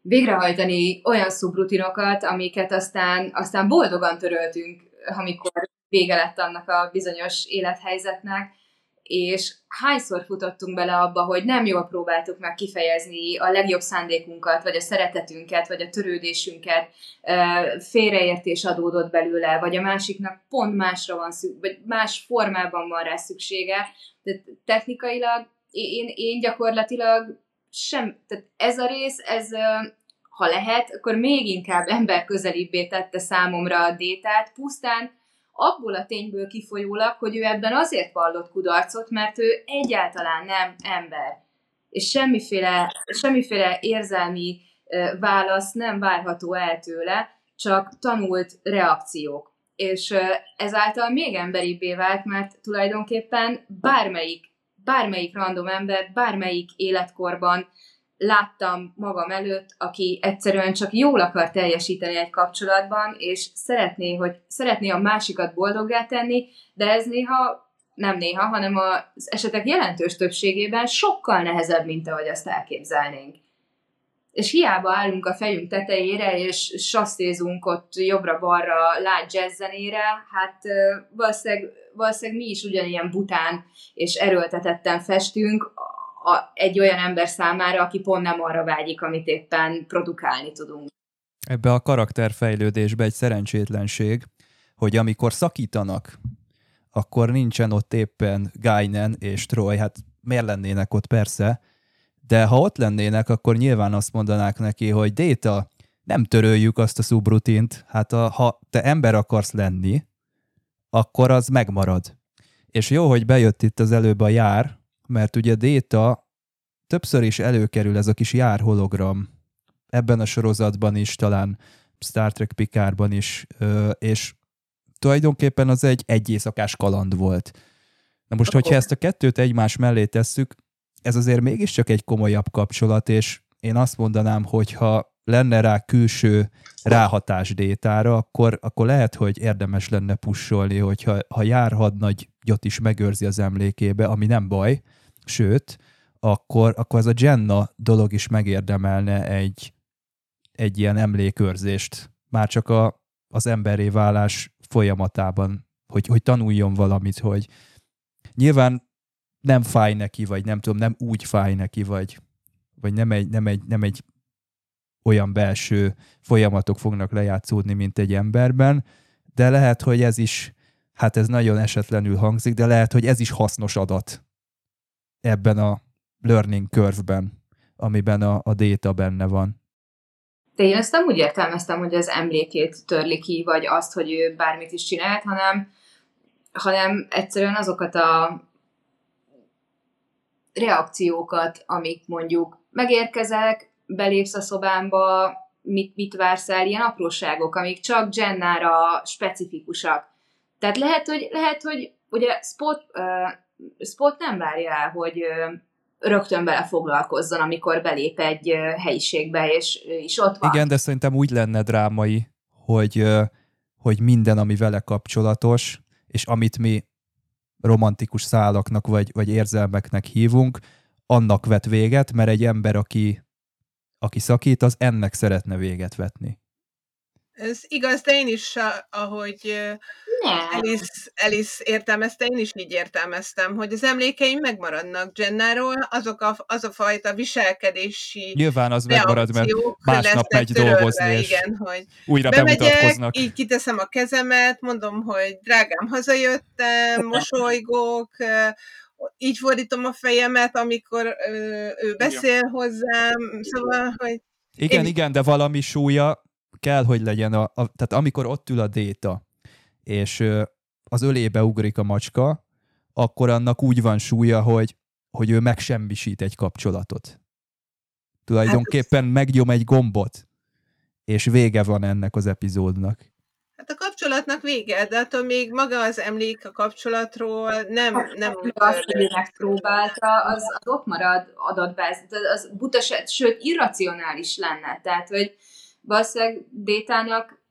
végrehajtani olyan szubrutinokat, amiket aztán, aztán boldogan töröltünk, amikor vége lett annak a bizonyos élethelyzetnek, és hányszor futottunk bele abba, hogy nem jól próbáltuk meg kifejezni a legjobb szándékunkat, vagy a szeretetünket, vagy a törődésünket, félreértés adódott belőle, vagy a másiknak pont másra van szükség, vagy más formában van rá szüksége. De technikailag én, én gyakorlatilag sem, tehát ez a rész, ez ha lehet, akkor még inkább ember közelibbé tette számomra a détát, pusztán abból a tényből kifolyólag, hogy ő ebben azért vallott kudarcot, mert ő egyáltalán nem ember. És semmiféle, semmiféle érzelmi válasz nem várható el tőle, csak tanult reakciók. És ezáltal még emberibbé vált, mert tulajdonképpen bármelyik, bármelyik random ember, bármelyik életkorban láttam magam előtt, aki egyszerűen csak jól akar teljesíteni egy kapcsolatban, és szeretné, hogy szeretné a másikat boldoggá tenni, de ez néha nem néha, hanem az esetek jelentős többségében sokkal nehezebb, mint ahogy azt elképzelnénk. És hiába állunk a fejünk tetejére, és sasszézunk ott jobbra-balra lágy jazzzenére, hát valószínűleg, valószínűleg mi is ugyanilyen bután és erőltetetten festünk, a, egy olyan ember számára, aki pont nem arra vágyik, amit éppen produkálni tudunk. Ebbe a karakterfejlődésbe egy szerencsétlenség, hogy amikor szakítanak, akkor nincsen ott éppen Gainen és Troy, hát miért lennének ott persze, de ha ott lennének, akkor nyilván azt mondanák neki, hogy Déta, nem töröljük azt a szubrutint, hát a, ha te ember akarsz lenni, akkor az megmarad. És jó, hogy bejött itt az előbb a jár, mert ugye Déta többször is előkerül ez a kis jár hologram ebben a sorozatban is, talán Star Trek Picardban is, és tulajdonképpen az egy egy éjszakás kaland volt. Na most, hogyha ezt a kettőt egymás mellé tesszük, ez azért mégiscsak egy komolyabb kapcsolat, és én azt mondanám, hogy ha lenne rá külső ráhatás détára, akkor, akkor lehet, hogy érdemes lenne pusolni, hogyha ha jár hadnagyot is megőrzi az emlékébe, ami nem baj, sőt, akkor, akkor az a Jenna dolog is megérdemelne egy, egy ilyen emlékörzést, már csak a, az emberé válás folyamatában, hogy, hogy tanuljon valamit, hogy nyilván nem fáj neki, vagy nem tudom, nem úgy fáj neki, vagy, vagy nem, egy, nem, egy, nem egy olyan belső folyamatok fognak lejátszódni, mint egy emberben, de lehet, hogy ez is, hát ez nagyon esetlenül hangzik, de lehet, hogy ez is hasznos adat ebben a learning curve-ben, amiben a, a data benne van. De én ezt nem úgy értelmeztem, hogy az emlékét törli ki, vagy azt, hogy ő bármit is csinált, hanem, hanem egyszerűen azokat a reakciókat, amik mondjuk megérkezek, belépsz a szobámba, mit, mit vársz el, ilyen apróságok, amik csak Jennára specifikusak. Tehát lehet, hogy, lehet, hogy ugye Spot, uh, Spot nem várja el, hogy uh, rögtön bele foglalkozzon, amikor belép egy uh, helyiségbe, és, és ott van. Igen, de szerintem úgy lenne drámai, hogy, uh, hogy minden, ami vele kapcsolatos, és amit mi romantikus szálaknak vagy, vagy érzelmeknek hívunk, annak vet véget, mert egy ember, aki aki szakít, az ennek szeretne véget vetni. Ez igaz, de én is, ahogy Nem. Alice, Alice értelmezte, én is így értelmeztem, hogy az emlékeim megmaradnak Jennáról, azok a, az a fajta viselkedési Nyilván az megmarad, mert másnap megy dolgozni, és igen, hogy újra bemegyek, bemutatkoznak. így kiteszem a kezemet, mondom, hogy drágám, hazajöttem, (laughs) mosolygok, ö, így fordítom a fejemet, amikor ő beszél hozzám, szóval, hogy Igen, Én- igen, de valami súlya kell, hogy legyen. A, a, tehát amikor ott ül a déta, és ö, az ölébe ugrik a macska, akkor annak úgy van súlya, hogy, hogy ő megsemmisít egy kapcsolatot. Tulajdonképpen megnyom egy gombot, és vége van ennek az epizódnak. Hát a kapcsolatnak vége, de attól még maga az emlék a kapcsolatról nem, nem úgy azt, történik. megpróbálta, az, az ott marad adatba, ez, az butaság, sőt, irracionális lenne. Tehát, hogy valószínűleg Détának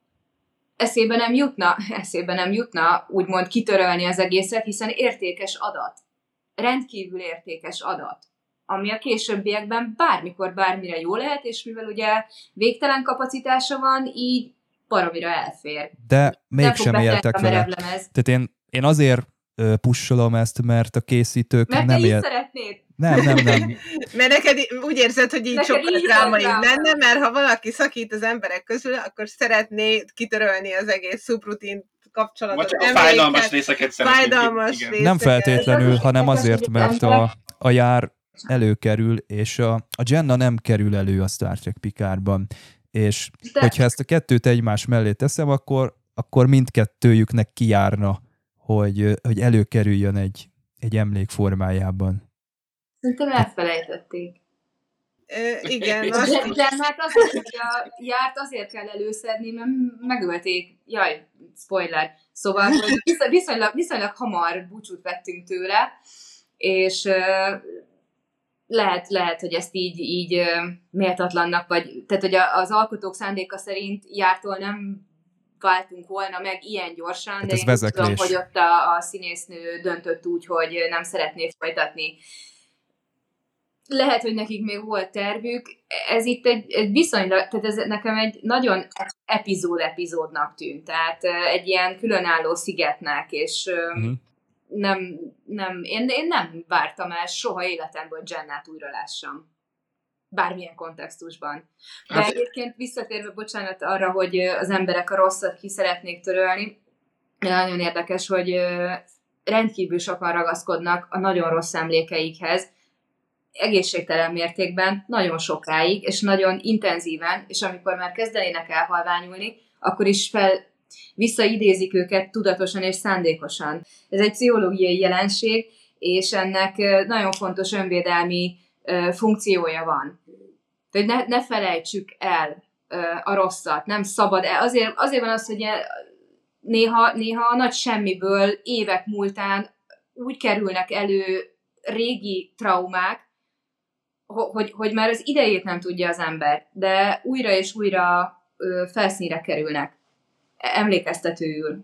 eszébe nem jutna, eszébe nem jutna úgymond kitörölni az egészet, hiszen értékes adat. Rendkívül értékes adat ami a későbbiekben bármikor bármire jó lehet, és mivel ugye végtelen kapacitása van, így baromira elfér. De mégsem éltek vele. Tehát én, én azért pussolom ezt, mert a készítők Mert nem él... szeretnéd. Nem, nem, nem. (laughs) Mert neked úgy érzed, hogy így Neked sokkal drámaibb lenne, mert ha valaki szakít az emberek közül, akkor szeretné kitörölni az egész szubrutin kapcsolatot. Vagy a emléket, fájdalmas részeket szeretnénk. fájdalmas igen. rész. Nem Részeket. feltétlenül, hanem azért, mert a, a jár előkerül, és a, a Jenna nem kerül elő a Star Trek Picardban. És De- hogyha ezt a kettőt egymás mellé teszem, akkor, akkor mindkettőjüknek kijárna, hogy, hogy előkerüljön egy, egy emlék formájában. Szerintem elfelejtették. Ö, igen, A (laughs) azt is. Jennát azért, hogy a járt azért kell előszedni, mert megölték. Jaj, spoiler. Szóval, hogy viszonylag, viszonylag hamar búcsút vettünk tőle, és lehet, lehet, hogy ezt így, így méltatlannak, vagy tehát, hogy az alkotók szándéka szerint jártól nem váltunk volna meg ilyen gyorsan, Hát de ez én úgy tudom, vezeklés. hogy ott a, a színésznő döntött úgy, hogy nem szeretné folytatni lehet, hogy nekik még volt tervük, ez itt egy, egy viszonylag, tehát ez nekem egy nagyon epizód-epizódnak tűnt, tehát egy ilyen különálló szigetnek, és ö, Mhm. nem, nem, én, én nem vártam el soha életemben, hogy Jennát újra lássam. Bármilyen kontextusban. De Hát- egyébként visszatérve, bocsánat, arra, hogy az emberek a rosszat ki szeretnék törölni, nagyon érdekes, hogy rendkívül sokan ragaszkodnak a nagyon rossz emlékeikhez, egészségtelen mértékben, nagyon sokáig, és nagyon intenzíven, és amikor már kezdenének elhalványulni, akkor is fel visszaidézik őket tudatosan és szándékosan. Ez egy pszichológiai jelenség, és ennek nagyon fontos önvédelmi funkciója van. Tehát ne, ne felejtsük el a rosszat, nem szabad el. Azért, azért van az, hogy e- néha, néha a nagy semmiből évek múltán úgy kerülnek elő régi traumák, hogy, hogy már az idejét nem tudja az ember, de újra és újra felszínre kerülnek, emlékeztetőül.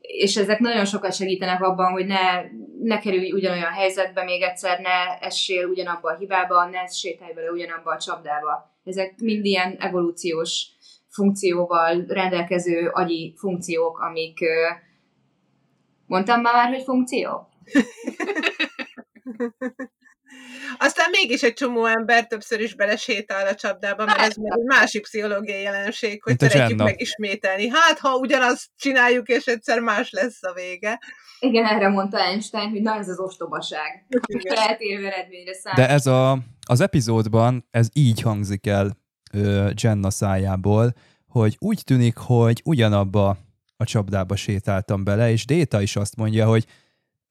És ezek nagyon sokat segítenek abban, hogy ne, ne kerülj ugyanolyan helyzetbe még egyszer, ne essél ugyanabba a hibába, ne sétálj bele ugyanabba a csapdába. Ezek mind ilyen evolúciós funkcióval rendelkező agyi funkciók, amik... Mondtam már, hogy funkció? (laughs) Aztán mégis egy csomó ember többször is belesétál a csapdába, mert ez meg egy másik pszichológiai jelenség, hogy szeretjük megismételni. Hát, ha ugyanazt csináljuk, és egyszer más lesz a vége. Igen, erre mondta Einstein, hogy na ez az ostobaság. Igen. Eltérő eredményre számít. De ez a, az epizódban ez így hangzik el ö, Jenna szájából, hogy úgy tűnik, hogy ugyanabba a csapdába sétáltam bele, és Déta is azt mondja, hogy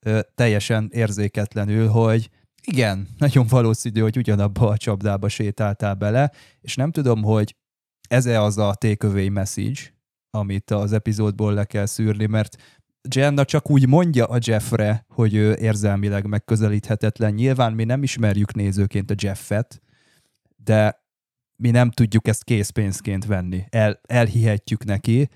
ö, teljesen érzéketlenül, hogy igen, nagyon valószínű, hogy ugyanabba a csapdába sétáltál bele, és nem tudom, hogy ez-e az a takeaway message, amit az epizódból le kell szűrni, mert Jenna csak úgy mondja a Jeffre, hogy ő érzelmileg megközelíthetetlen. Nyilván mi nem ismerjük nézőként a Jeffet, de mi nem tudjuk ezt készpénzként venni. El, elhihetjük neki,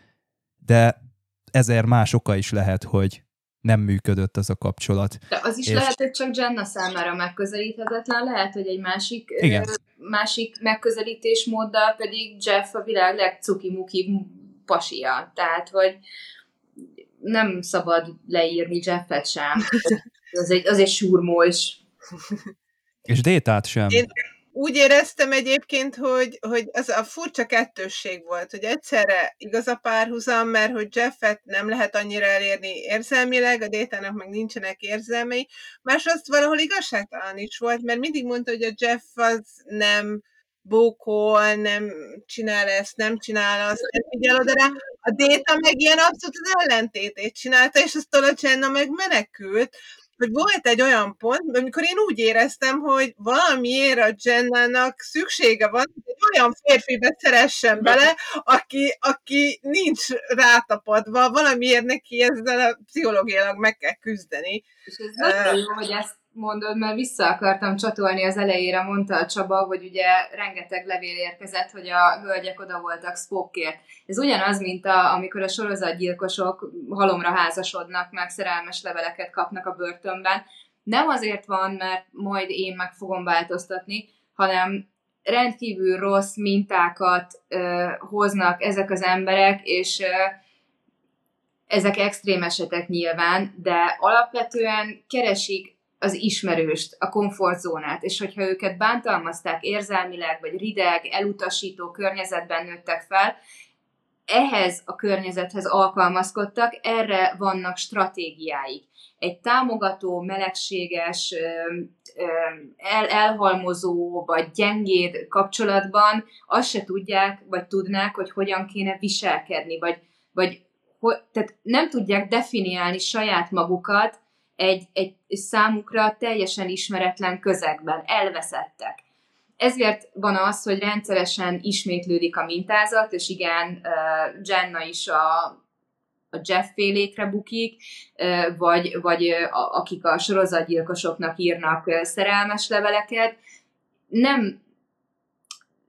de ezer más oka is lehet, hogy nem működött az a kapcsolat. De az is És- lehet, hogy csak Jenna számára megközelíthetetlen, lehet, hogy egy másik, Igen. ö, másik megközelítésmóddal pedig Jeff a világ legcuki-muki pasia. Tehát, hogy nem szabad leírni Jeffet sem. (laughs) Az egy, az egy surmós. És Détát sem. Én úgy éreztem egyébként, hogy, hogy az a furcsa kettősség volt, hogy egyszerre igaz a párhuzam, mert hogy Jeffet nem lehet annyira elérni érzelmileg, a Détának meg nincsenek érzelmei, másrészt valahol igazságtalan is volt, mert mindig mondta, hogy a Jeff az nem bókol, nem csinál ezt, nem csinál azt, nem figyel oda rá. A Déta meg ilyen abszolút az ellentétét csinálta, és aztán a Jenna meg menekült, hogy volt egy olyan pont, amikor én úgy éreztem, hogy valamiért a Jennának szüksége van, hogy egy olyan férfibe szeressen bele, aki, aki nincs rátapadva, valamiért neki ezzel a pszichológiailag meg kell küzdeni. És ez nagyon jó, hogy ezt mondod, mert vissza akartam csatolni az elejére, mondta a Csaba, hogy ugye rengeteg levél érkezett, hogy a hölgyek oda voltak Spockért. Ez ugyanaz, mint a, amikor a sorozatgyilkosok halomra házasodnak, meg szerelmes leveleket kapnak a börtönben. Nem azért van, mert majd én meg fogom változtatni, hanem rendkívül rossz mintákat ö, hoznak ezek az emberek, és ö, ezek extrém esetek nyilván, de alapvetően keresik az ismerőst, a komfortzónát, és hogyha őket bántalmazták érzelmileg, vagy rideg, elutasító környezetben nőttek fel, ehhez a környezethez alkalmazkodtak, erre vannak stratégiáik. Egy támogató, melegséges, el, elhalmozó vagy gyengéd kapcsolatban azt se tudják, vagy tudnák, hogy hogyan kéne viselkedni, vagy, vagy tehát nem tudják definiálni saját magukat, egy, egy számukra teljesen ismeretlen közegben, elveszettek. Ezért van az, hogy rendszeresen ismétlődik a mintázat, és igen, Jenna is a, a Jeff félékre bukik, vagy, vagy akik a sorozatgyilkosoknak írnak szerelmes leveleket. Nem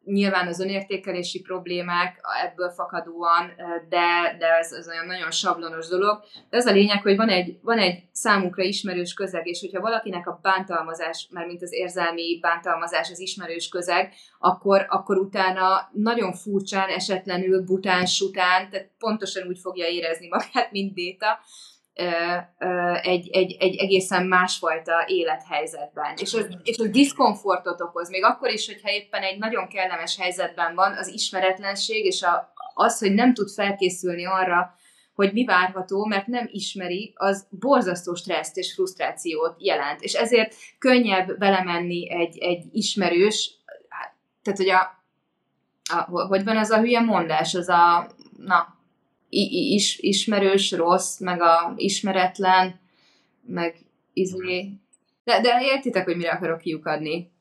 nyilván az önértékelési problémák ebből fakadóan, de, de ez, ez olyan nagyon sablonos dolog. De az a lényeg, hogy van egy, van egy számukra ismerős közeg, és hogyha valakinek a bántalmazás, mert mint az érzelmi bántalmazás az ismerős közeg, akkor, akkor utána nagyon furcsán, esetlenül, bután, sután, tehát pontosan úgy fogja érezni magát, mint Déta, egy, egy, egy egészen másfajta élethelyzetben. És az, és az diszkomfortot okoz, még akkor is, hogyha éppen egy nagyon kellemes helyzetben van, az ismeretlenség, és a, az, hogy nem tud felkészülni arra, hogy mi várható, mert nem ismeri, az borzasztó stresszt és frusztrációt jelent. És ezért könnyebb belemenni egy, egy ismerős, tehát hogy a, a, hogy van az a hülye mondás, az a, na, is, ismerős, rossz, meg a ismeretlen, meg izé. De, de értitek, hogy mire akarok kiukadni.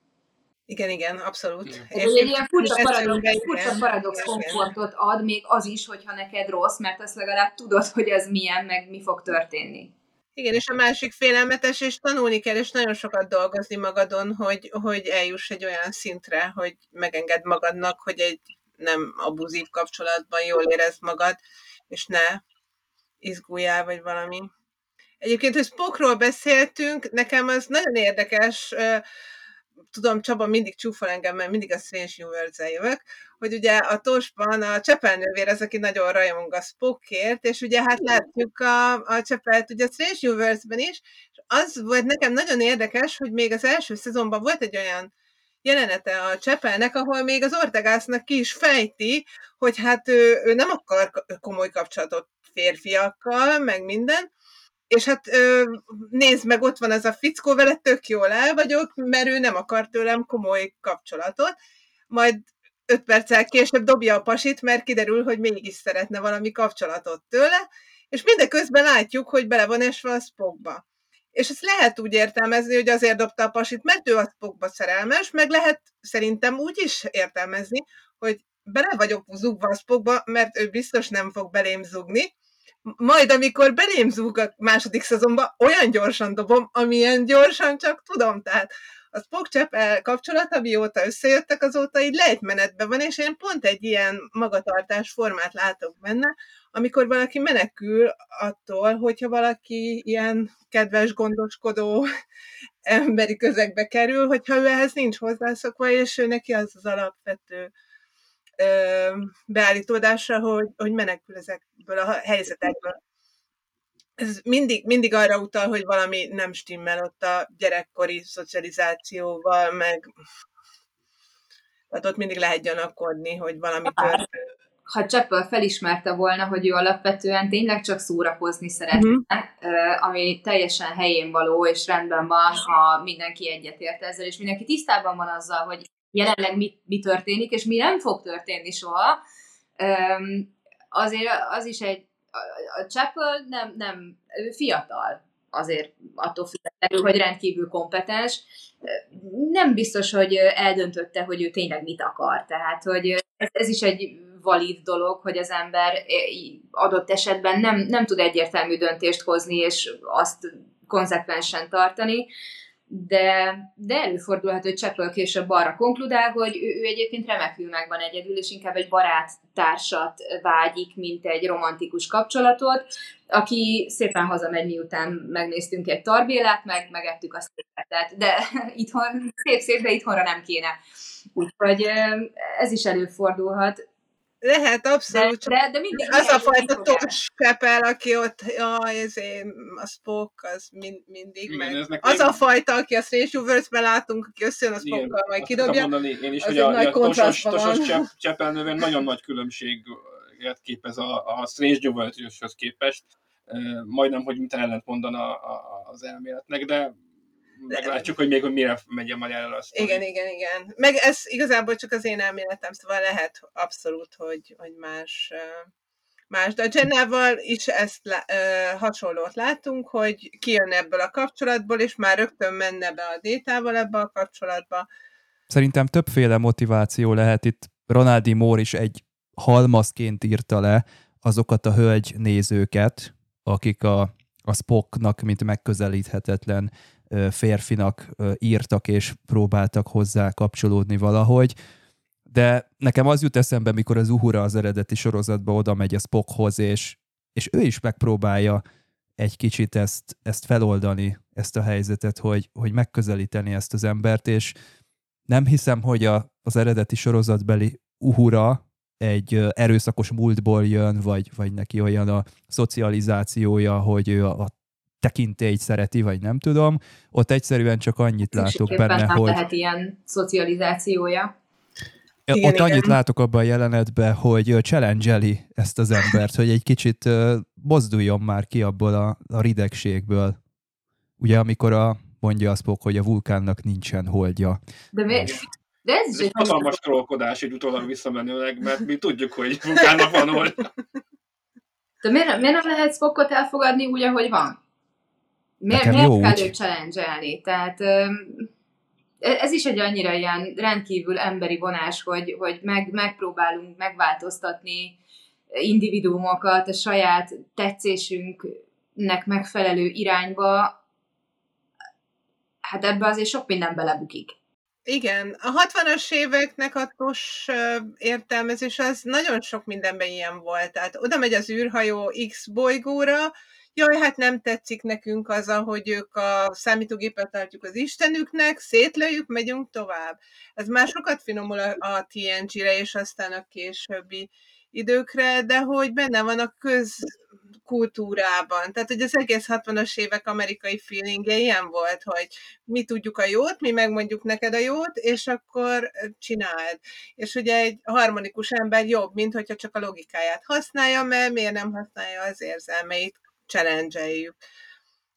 Igen, igen, abszolút. Ez egy ilyen furcsa paradox, furcsa paradox komfortot ad, még az is, hogyha neked rossz, mert azt legalább tudod, hogy ez milyen, meg mi fog történni. Igen, és a másik félelmetes, és tanulni kell, és nagyon sokat dolgozni magadon, hogy, hogy eljuss egy olyan szintre, hogy megenged magadnak, hogy egy nem abuzív kapcsolatban jól érezd magad, és ne izguljál, vagy valami. Egyébként, hogy Spockról beszéltünk, nekem az nagyon érdekes, tudom, Csaba mindig csúfol engem, mert mindig a Strange Universe jövök, hogy ugye a Tosban a Csepelnővér az, aki nagyon rajong a Spockért, és ugye hát látjuk a, a Csepelt ugye a Strange Universe-ben is, és az volt nekem nagyon érdekes, hogy még az első szezonban volt egy olyan jelenete a Csepelnek, ahol még az Ortegásznak ki is fejti, hogy hát ő, ő nem akar komoly kapcsolatot férfiakkal, meg minden, és hát nézd meg, ott van ez a fickó, vele tök jól el vagyok, mert ő nem akar tőlem komoly kapcsolatot, majd öt perccel később dobja a pasit, mert kiderül, hogy mégis szeretne valami kapcsolatot tőle, és mindeközben látjuk, hogy bele van esve a Spockba. És ezt lehet úgy értelmezni, hogy azért dobta a pasit, mert ő a Spockba szerelmes, meg lehet szerintem úgy is értelmezni, hogy bele vagyok zugva a Spockba, mert ő biztos nem fog belém zugni, majd amikor belém zúg a második szezonban, olyan gyorsan dobom, amilyen gyorsan csak tudom. Tehát a Spock Chapel kapcsolat, amióta összejöttek, azóta így lejtmenetben van, és én pont egy ilyen magatartás formát látok benne, amikor valaki menekül attól, hogyha valaki ilyen kedves, gondoskodó (laughs) emberi közegbe kerül, hogyha ő ehhez nincs hozzászokva, és ő neki az az alapvető ö, beállítódásra, hogy, hogy menekül ezekből a helyzetekből. Ez mindig, mindig arra utal, hogy valami nem stimmel ott a gyerekkori szocializációval, meg tehát ott mindig lehet gyanakodni, hogy valami történt ha Chapel felismerte volna, hogy ő alapvetően tényleg csak szórakozni szeretne, uh-huh. ami teljesen helyén való, és rendben van, ha mindenki egyetért ezzel, és mindenki tisztában van azzal, hogy jelenleg mi, mi történik, és mi nem fog történni soha, azért az is egy, a Chapel nem, nem, ő fiatal, azért attól függetlenül, hogy rendkívül kompetens, nem biztos, hogy eldöntötte, hogy ő tényleg mit akar. Tehát, hogy ez, ez is egy valid dolog, hogy az ember adott esetben nem, nem tud egyértelmű döntést hozni, és azt konzekvensen tartani, de, de előfordulhat, hogy Csepöl később arra konkludál, hogy ő, ő egyébként remekül megvan egyedül, és inkább egy baráttársat vágyik, mint egy romantikus kapcsolatot, aki szépen hazamegy, miután megnéztünk egy tarbélát, meg megettük a szépet. De (laughs) itthon, szép-szép, de itthonra nem kéne. Úgyhogy ez is előfordulhat. Lehet, abszolút. De, de, de mindig az a fajta tos Pepel, aki ott, jaj, ez a Spock, az mind, mindig Igen, meg. Az a fajta, aki a Strange Universe-ben látunk, aki összejön a Spockkal, majd kidobja. mondani én is, hogy a, a tosos, tosos Csepel nőven nagyon nagy különbséget képez a, a Strange Universe-höz képest. Majdnem, hogy mint ellent mondana az elméletnek, de meglátjuk, hogy még hogy mire megy a magyar azt. Igen, igen, igen. Meg ez igazából csak az én elméletem, szóval lehet abszolút, hogy, hogy más, más. De a Jennával is ezt uh, hasonlót látunk, hogy kijön ebből a kapcsolatból, és már rögtön menne be a détával ebbe a kapcsolatba. Szerintem többféle motiváció lehet itt. Ronaldi Mór is egy halmazként írta le azokat a hölgy nézőket, akik a, a Spocknak, mint megközelíthetetlen férfinak írtak és próbáltak hozzá kapcsolódni valahogy. De nekem az jut eszembe, mikor az Uhura az eredeti sorozatba oda megy a Spockhoz, és, és ő is megpróbálja egy kicsit ezt, ezt feloldani, ezt a helyzetet, hogy, hogy megközelíteni ezt az embert, és nem hiszem, hogy a, az eredeti sorozatbeli Uhura egy erőszakos múltból jön, vagy, vagy neki olyan a szocializációja, hogy ő a, a tekintélyt szereti, vagy nem tudom. Ott egyszerűen csak annyit látok benne, nem hogy... lehet ilyen szocializációja. Igen, ott igen. annyit látok abban a jelenetben, hogy challenge ezt az embert, hogy egy kicsit mozduljon már ki abból a, a ridegségből. Ugye amikor a, mondja a Spock, hogy a vulkánnak nincsen holdja. De mi, de ez, ez egy hatalmas trollkodás, egy utólag visszamenőleg, mert mi tudjuk, hogy vulkánnak van oldja. De miért, miért nem lehet Spockot elfogadni úgy, ahogy van? Miért, miért jó kell őt challenge Tehát ez is egy annyira ilyen rendkívül emberi vonás, hogy, hogy meg, megpróbálunk megváltoztatni individuumokat a saját tetszésünknek megfelelő irányba, hát ebbe azért sok minden belebukik. Igen, a 60-as éveknek a tos értelmezés az nagyon sok mindenben ilyen volt. Tehát oda megy az űrhajó X bolygóra, jaj, hát nem tetszik nekünk az, hogy ők a számítógépet tartjuk az Istenüknek, szétlőjük, megyünk tovább. Ez már sokat finomul a, a TNG-re, és aztán a későbbi időkre, de hogy benne van a közkultúrában. Tehát, hogy az egész 60-as évek amerikai feelingje ilyen volt, hogy mi tudjuk a jót, mi megmondjuk neked a jót, és akkor csináld. És ugye egy harmonikus ember jobb, mint hogyha csak a logikáját használja, mert miért nem használja az érzelmeit challenge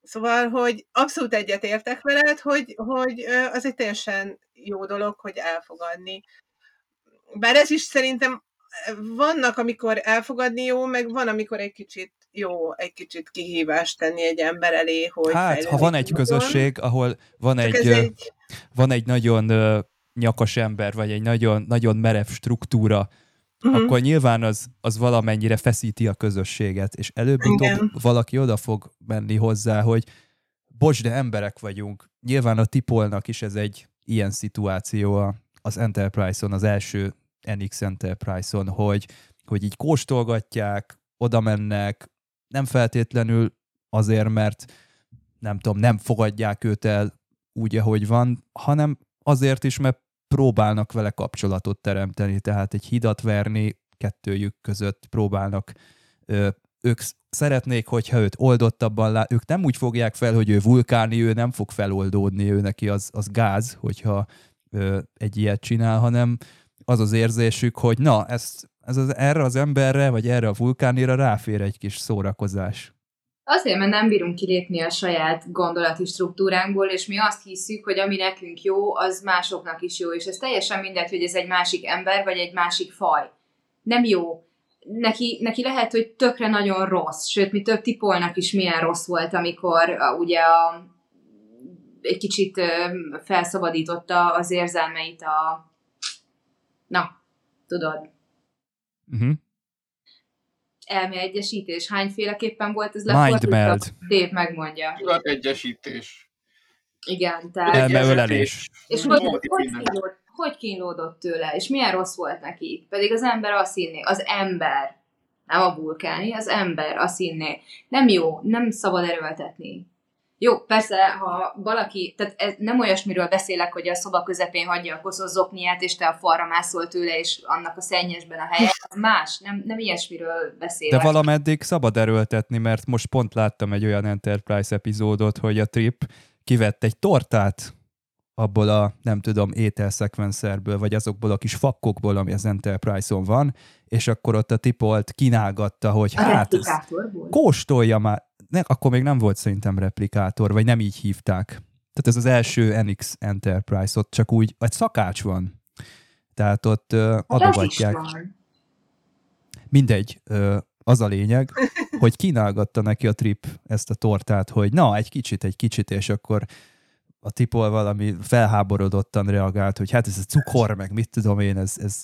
Szóval, hogy abszolút egyetértek veled, hogy, hogy az egy teljesen jó dolog, hogy elfogadni. Bár ez is szerintem vannak, amikor elfogadni jó, meg van, amikor egy kicsit jó, egy kicsit kihívást tenni egy ember elé, hogy... Hát, ha van egy közösség, ahol van egy, egy, van egy nagyon nyakas ember, vagy egy nagyon, nagyon merev struktúra, uh-huh. akkor nyilván az, az valamennyire feszíti a közösséget, és előbb-utóbb valaki oda fog menni hozzá, hogy bocs, de emberek vagyunk. Nyilván a Tipolnak is ez egy ilyen szituáció az Enterprise-on, az első NX Enterprise-on, hogy, hogy így kóstolgatják, oda mennek, nem feltétlenül azért, mert nem tudom, nem fogadják őt el úgy, ahogy van, hanem azért is, mert próbálnak vele kapcsolatot teremteni, tehát egy hidat verni kettőjük között próbálnak ők szeretnék, hogyha őt oldottabban lá... ők nem úgy fogják fel, hogy ő vulkáni, ő nem fog feloldódni, ő neki az, az gáz, hogyha ö, egy ilyet csinál, hanem az az érzésük, hogy na, ez, ez az, erre az emberre, vagy erre a vulkánira ráfér egy kis szórakozás. Azért, mert nem bírunk kilépni a saját gondolati struktúránkból, és mi azt hiszük, hogy ami nekünk jó, az másoknak is jó, és ez teljesen mindegy, hogy ez egy másik ember, vagy egy másik faj. Nem jó. Neki, neki lehet, hogy tökre nagyon rossz, sőt, mi több tipolnak is milyen rossz volt, amikor uh, ugye a, egy kicsit felszabadította az érzelmeit a... Na, tudod. Uh-huh elmeegyesítés. Hányféleképpen volt ez lefordítva? Dave megmondja. Tudategyesítés. Igen, tehát... Elmeölelés. És hogy, hogy, kínlód, hogy kínlódott tőle, és milyen rossz volt neki. Pedig az ember azt hinné, az ember, nem a vulkáni, az ember azt hinné. Nem jó, nem szabad erőltetni. Jó, persze, ha valaki, tehát ez nem olyasmiről beszélek, hogy a szoba közepén hagyja a koszos zokniát, és te a falra mászol tőle, és annak a szennyesben a helye, más, nem, nem ilyesmiről beszélek. De valameddig szabad erőltetni, mert most pont láttam egy olyan Enterprise epizódot, hogy a Trip kivett egy tortát abból a, nem tudom, ételszekvenszerből, vagy azokból a kis fakkokból, ami az Enterprise-on van, és akkor ott a tipolt kínálgatta, hogy a hát, kóstolja már, ne, akkor még nem volt szerintem replikátor, vagy nem így hívták. Tehát ez az első NX Enterprise, ott csak úgy, egy szakács van. Tehát ott uh, adogatják. Mindegy, uh, az a lényeg, (laughs) hogy kínálgatta neki a trip ezt a tortát, hogy na, egy kicsit, egy kicsit, és akkor a tipol valami felháborodottan reagált, hogy hát ez a cukor, meg mit tudom én, ez, ez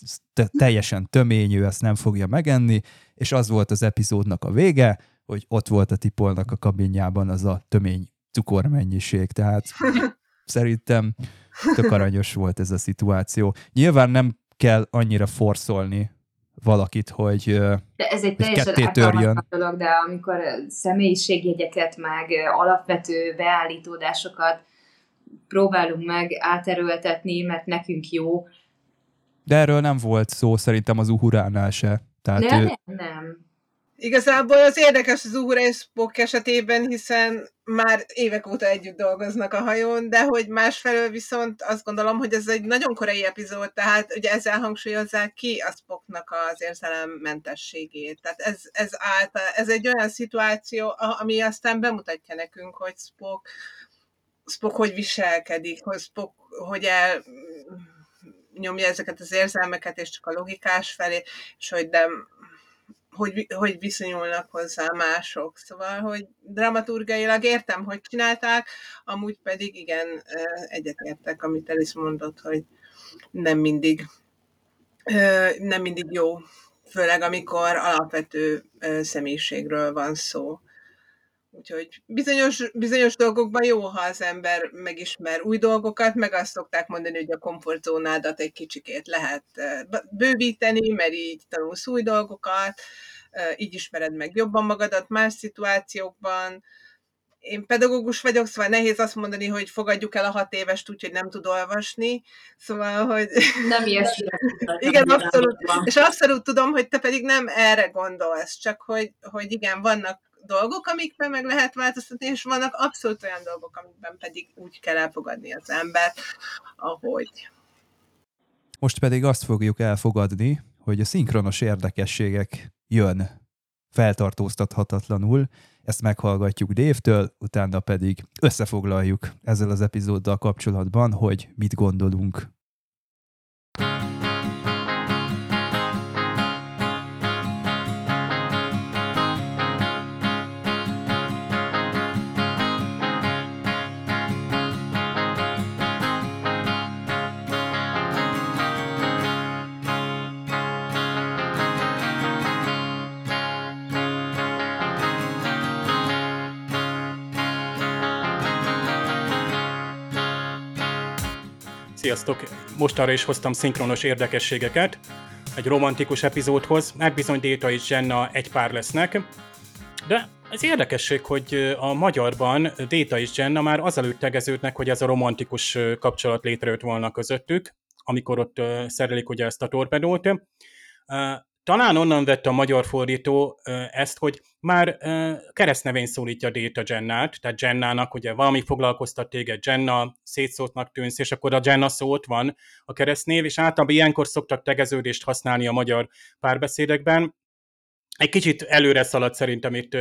teljesen töményű, ezt nem fogja megenni, és az volt az epizódnak a vége, hogy ott volt a tipolnak a kabinjában az a tömény cukormennyiség, tehát (laughs) szerintem tök aranyos volt ez a szituáció. Nyilván nem kell annyira forszolni valakit, hogy de ez egy teljesen törjön. dolog, de amikor személyiségjegyeket, meg alapvető beállítódásokat próbálunk meg áterőltetni, mert nekünk jó. De erről nem volt szó szerintem az Uhuránál se. Tehát nem, ő... nem, nem. Igazából az érdekes az Uhura és Spock esetében, hiszen már évek óta együtt dolgoznak a hajón, de hogy másfelől viszont azt gondolom, hogy ez egy nagyon korai epizód, tehát ugye ezzel hangsúlyozzák ki a Spocknak az érzelemmentességét. Tehát ez, ez, által, ez egy olyan szituáció, ami aztán bemutatja nekünk, hogy Spock Spock hogy viselkedik, hogy Spock hogy el nyomja ezeket az érzelmeket, és csak a logikás felé, és hogy nem, hogy, hogy viszonyulnak hozzá mások. Szóval, hogy dramaturgailag értem, hogy csinálták, amúgy pedig igen, egyetértek, amit Elis mondott, hogy nem mindig nem mindig jó, főleg amikor alapvető személyiségről van szó. Úgyhogy bizonyos, bizonyos dolgokban jó, ha az ember megismer új dolgokat, meg azt szokták mondani, hogy a komfortzónádat egy kicsikét lehet bővíteni, mert így tanulsz új dolgokat, így ismered meg jobban magadat más szituációkban. Én pedagógus vagyok, szóval nehéz azt mondani, hogy fogadjuk el a hat évest úgy, hogy nem tud olvasni. Szóval, hogy... Nem (laughs) ilyesmi. igen, abszolút. És abszolút tudom, hogy te pedig nem erre gondolsz, csak hogy, hogy igen, vannak dolgok, amikben meg lehet változtatni, és vannak abszolút olyan dolgok, amikben pedig úgy kell elfogadni az ember, ahogy. Most pedig azt fogjuk elfogadni, hogy a szinkronos érdekességek jön feltartóztathatatlanul, ezt meghallgatjuk Dévtől, utána pedig összefoglaljuk ezzel az epizóddal kapcsolatban, hogy mit gondolunk Sziasztok! Mostanra is hoztam szinkronos érdekességeket egy romantikus epizódhoz. Meg bizony Déta és Jenna egy pár lesznek. De ez érdekesség, hogy a magyarban Déta és Jenna már azelőtt tegeződnek, hogy ez a romantikus kapcsolat létrejött volna közöttük. amikor ott szerelik ugye ezt a torpedót. Talán onnan vett a magyar fordító ezt, hogy már keresztnevén szólítja Déta Jennát, tehát Jennának ugye valami foglalkoztat téged, Jenna, szétszótnak tűnsz, és akkor a Jenna szó ott van a keresztnév, és általában ilyenkor szoktak tegeződést használni a magyar párbeszédekben. Egy kicsit előre szaladt szerintem itt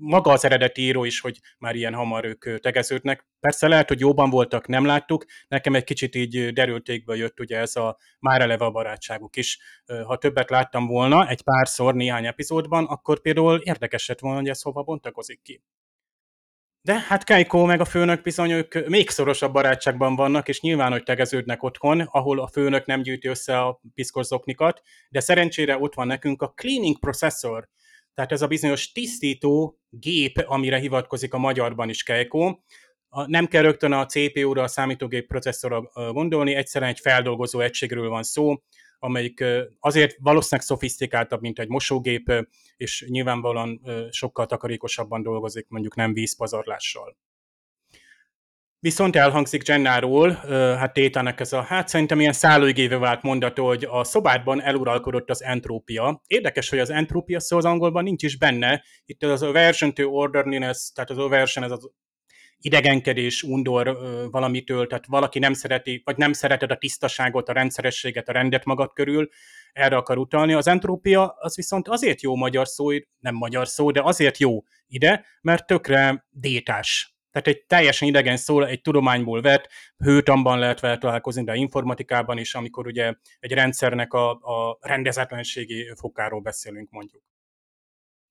maga az eredeti író is, hogy már ilyen hamar ők tegeződnek. Persze lehet, hogy jóban voltak, nem láttuk. Nekem egy kicsit így derültékből jött ugye ez a már eleve a barátságuk is. Ha többet láttam volna egy párszor néhány epizódban, akkor például érdekes lett volna, hogy ez hova bontakozik ki. De hát Keiko meg a főnök bizony ők még szorosabb barátságban vannak, és nyilván, hogy tegeződnek otthon, ahol a főnök nem gyűjti össze a piszkos de szerencsére ott van nekünk a cleaning processor, tehát ez a bizonyos tisztító gép, amire hivatkozik a magyarban is Keiko, nem kell rögtön a CPU-ra, a számítógép processzorra gondolni, egyszerűen egy feldolgozó egységről van szó, amelyik azért valószínűleg szofisztikáltabb, mint egy mosógép, és nyilvánvalóan sokkal takarékosabban dolgozik, mondjuk nem vízpazarlással. Viszont elhangzik Jennáról, hát Tétának ez a, hát szerintem ilyen szállóigéve vált mondató, hogy a szobádban eluralkodott az entrópia. Érdekes, hogy az entrópia szó az angolban nincs is benne. Itt az aversion to orderliness, tehát az aversion, ez az idegenkedés, undor valamitől, tehát valaki nem szereti, vagy nem szereted a tisztaságot, a rendszerességet, a rendet magad körül, erre akar utalni. Az entrópia az viszont azért jó magyar szó, nem magyar szó, de azért jó ide, mert tökre détás tehát egy teljesen idegen szó, egy tudományból vett, hőtamban lehet vele találkozni, de informatikában is, amikor ugye egy rendszernek a, a rendezetlenségi fokáról beszélünk mondjuk.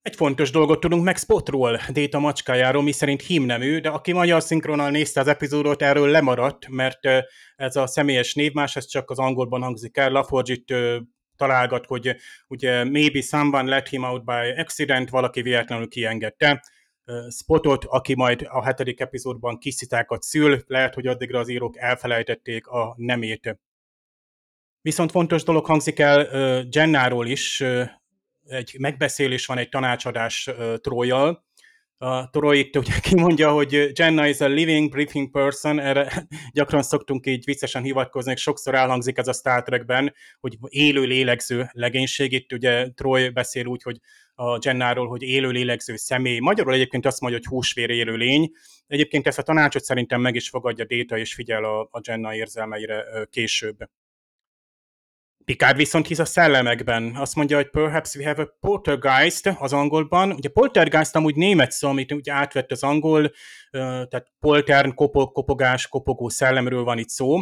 Egy fontos dolgot tudunk meg Spotról, Déta macskájáról, mi szerint hímnemű, de aki magyar szinkronnal nézte az epizódot, erről lemaradt, mert ez a személyes névmás, ez csak az angolban hangzik el. Laforge találgat, hogy ugye maybe someone let him out by accident, valaki véletlenül kiengedte spotot, aki majd a hetedik epizódban kiszitákat szül, lehet, hogy addigra az írók elfelejtették a nemét. Viszont fontos dolog hangzik el Jennáról is, egy megbeszélés van, egy tanácsadás Trojjal, a Troy itt ugye (laughs) kimondja, hogy Jenna is a living, breathing person, erre (laughs) gyakran szoktunk így viccesen hivatkozni, és sokszor elhangzik ez a Star Trekben, hogy élő lélegző legénység, itt ugye Troy beszél úgy, hogy a Jennáról, hogy élő lélegző személy. Magyarul egyébként azt mondja, hogy húsvér élő lény. Egyébként ezt a tanácsot szerintem meg is fogadja Déta, és figyel a, a Jenna érzelmeire később. Picard viszont hisz a szellemekben. Azt mondja, hogy perhaps we have a poltergeist az angolban. Ugye poltergeist amúgy német szó, amit ugye átvett az angol, tehát poltern, kopog, kopogás, kopogó szellemről van itt szó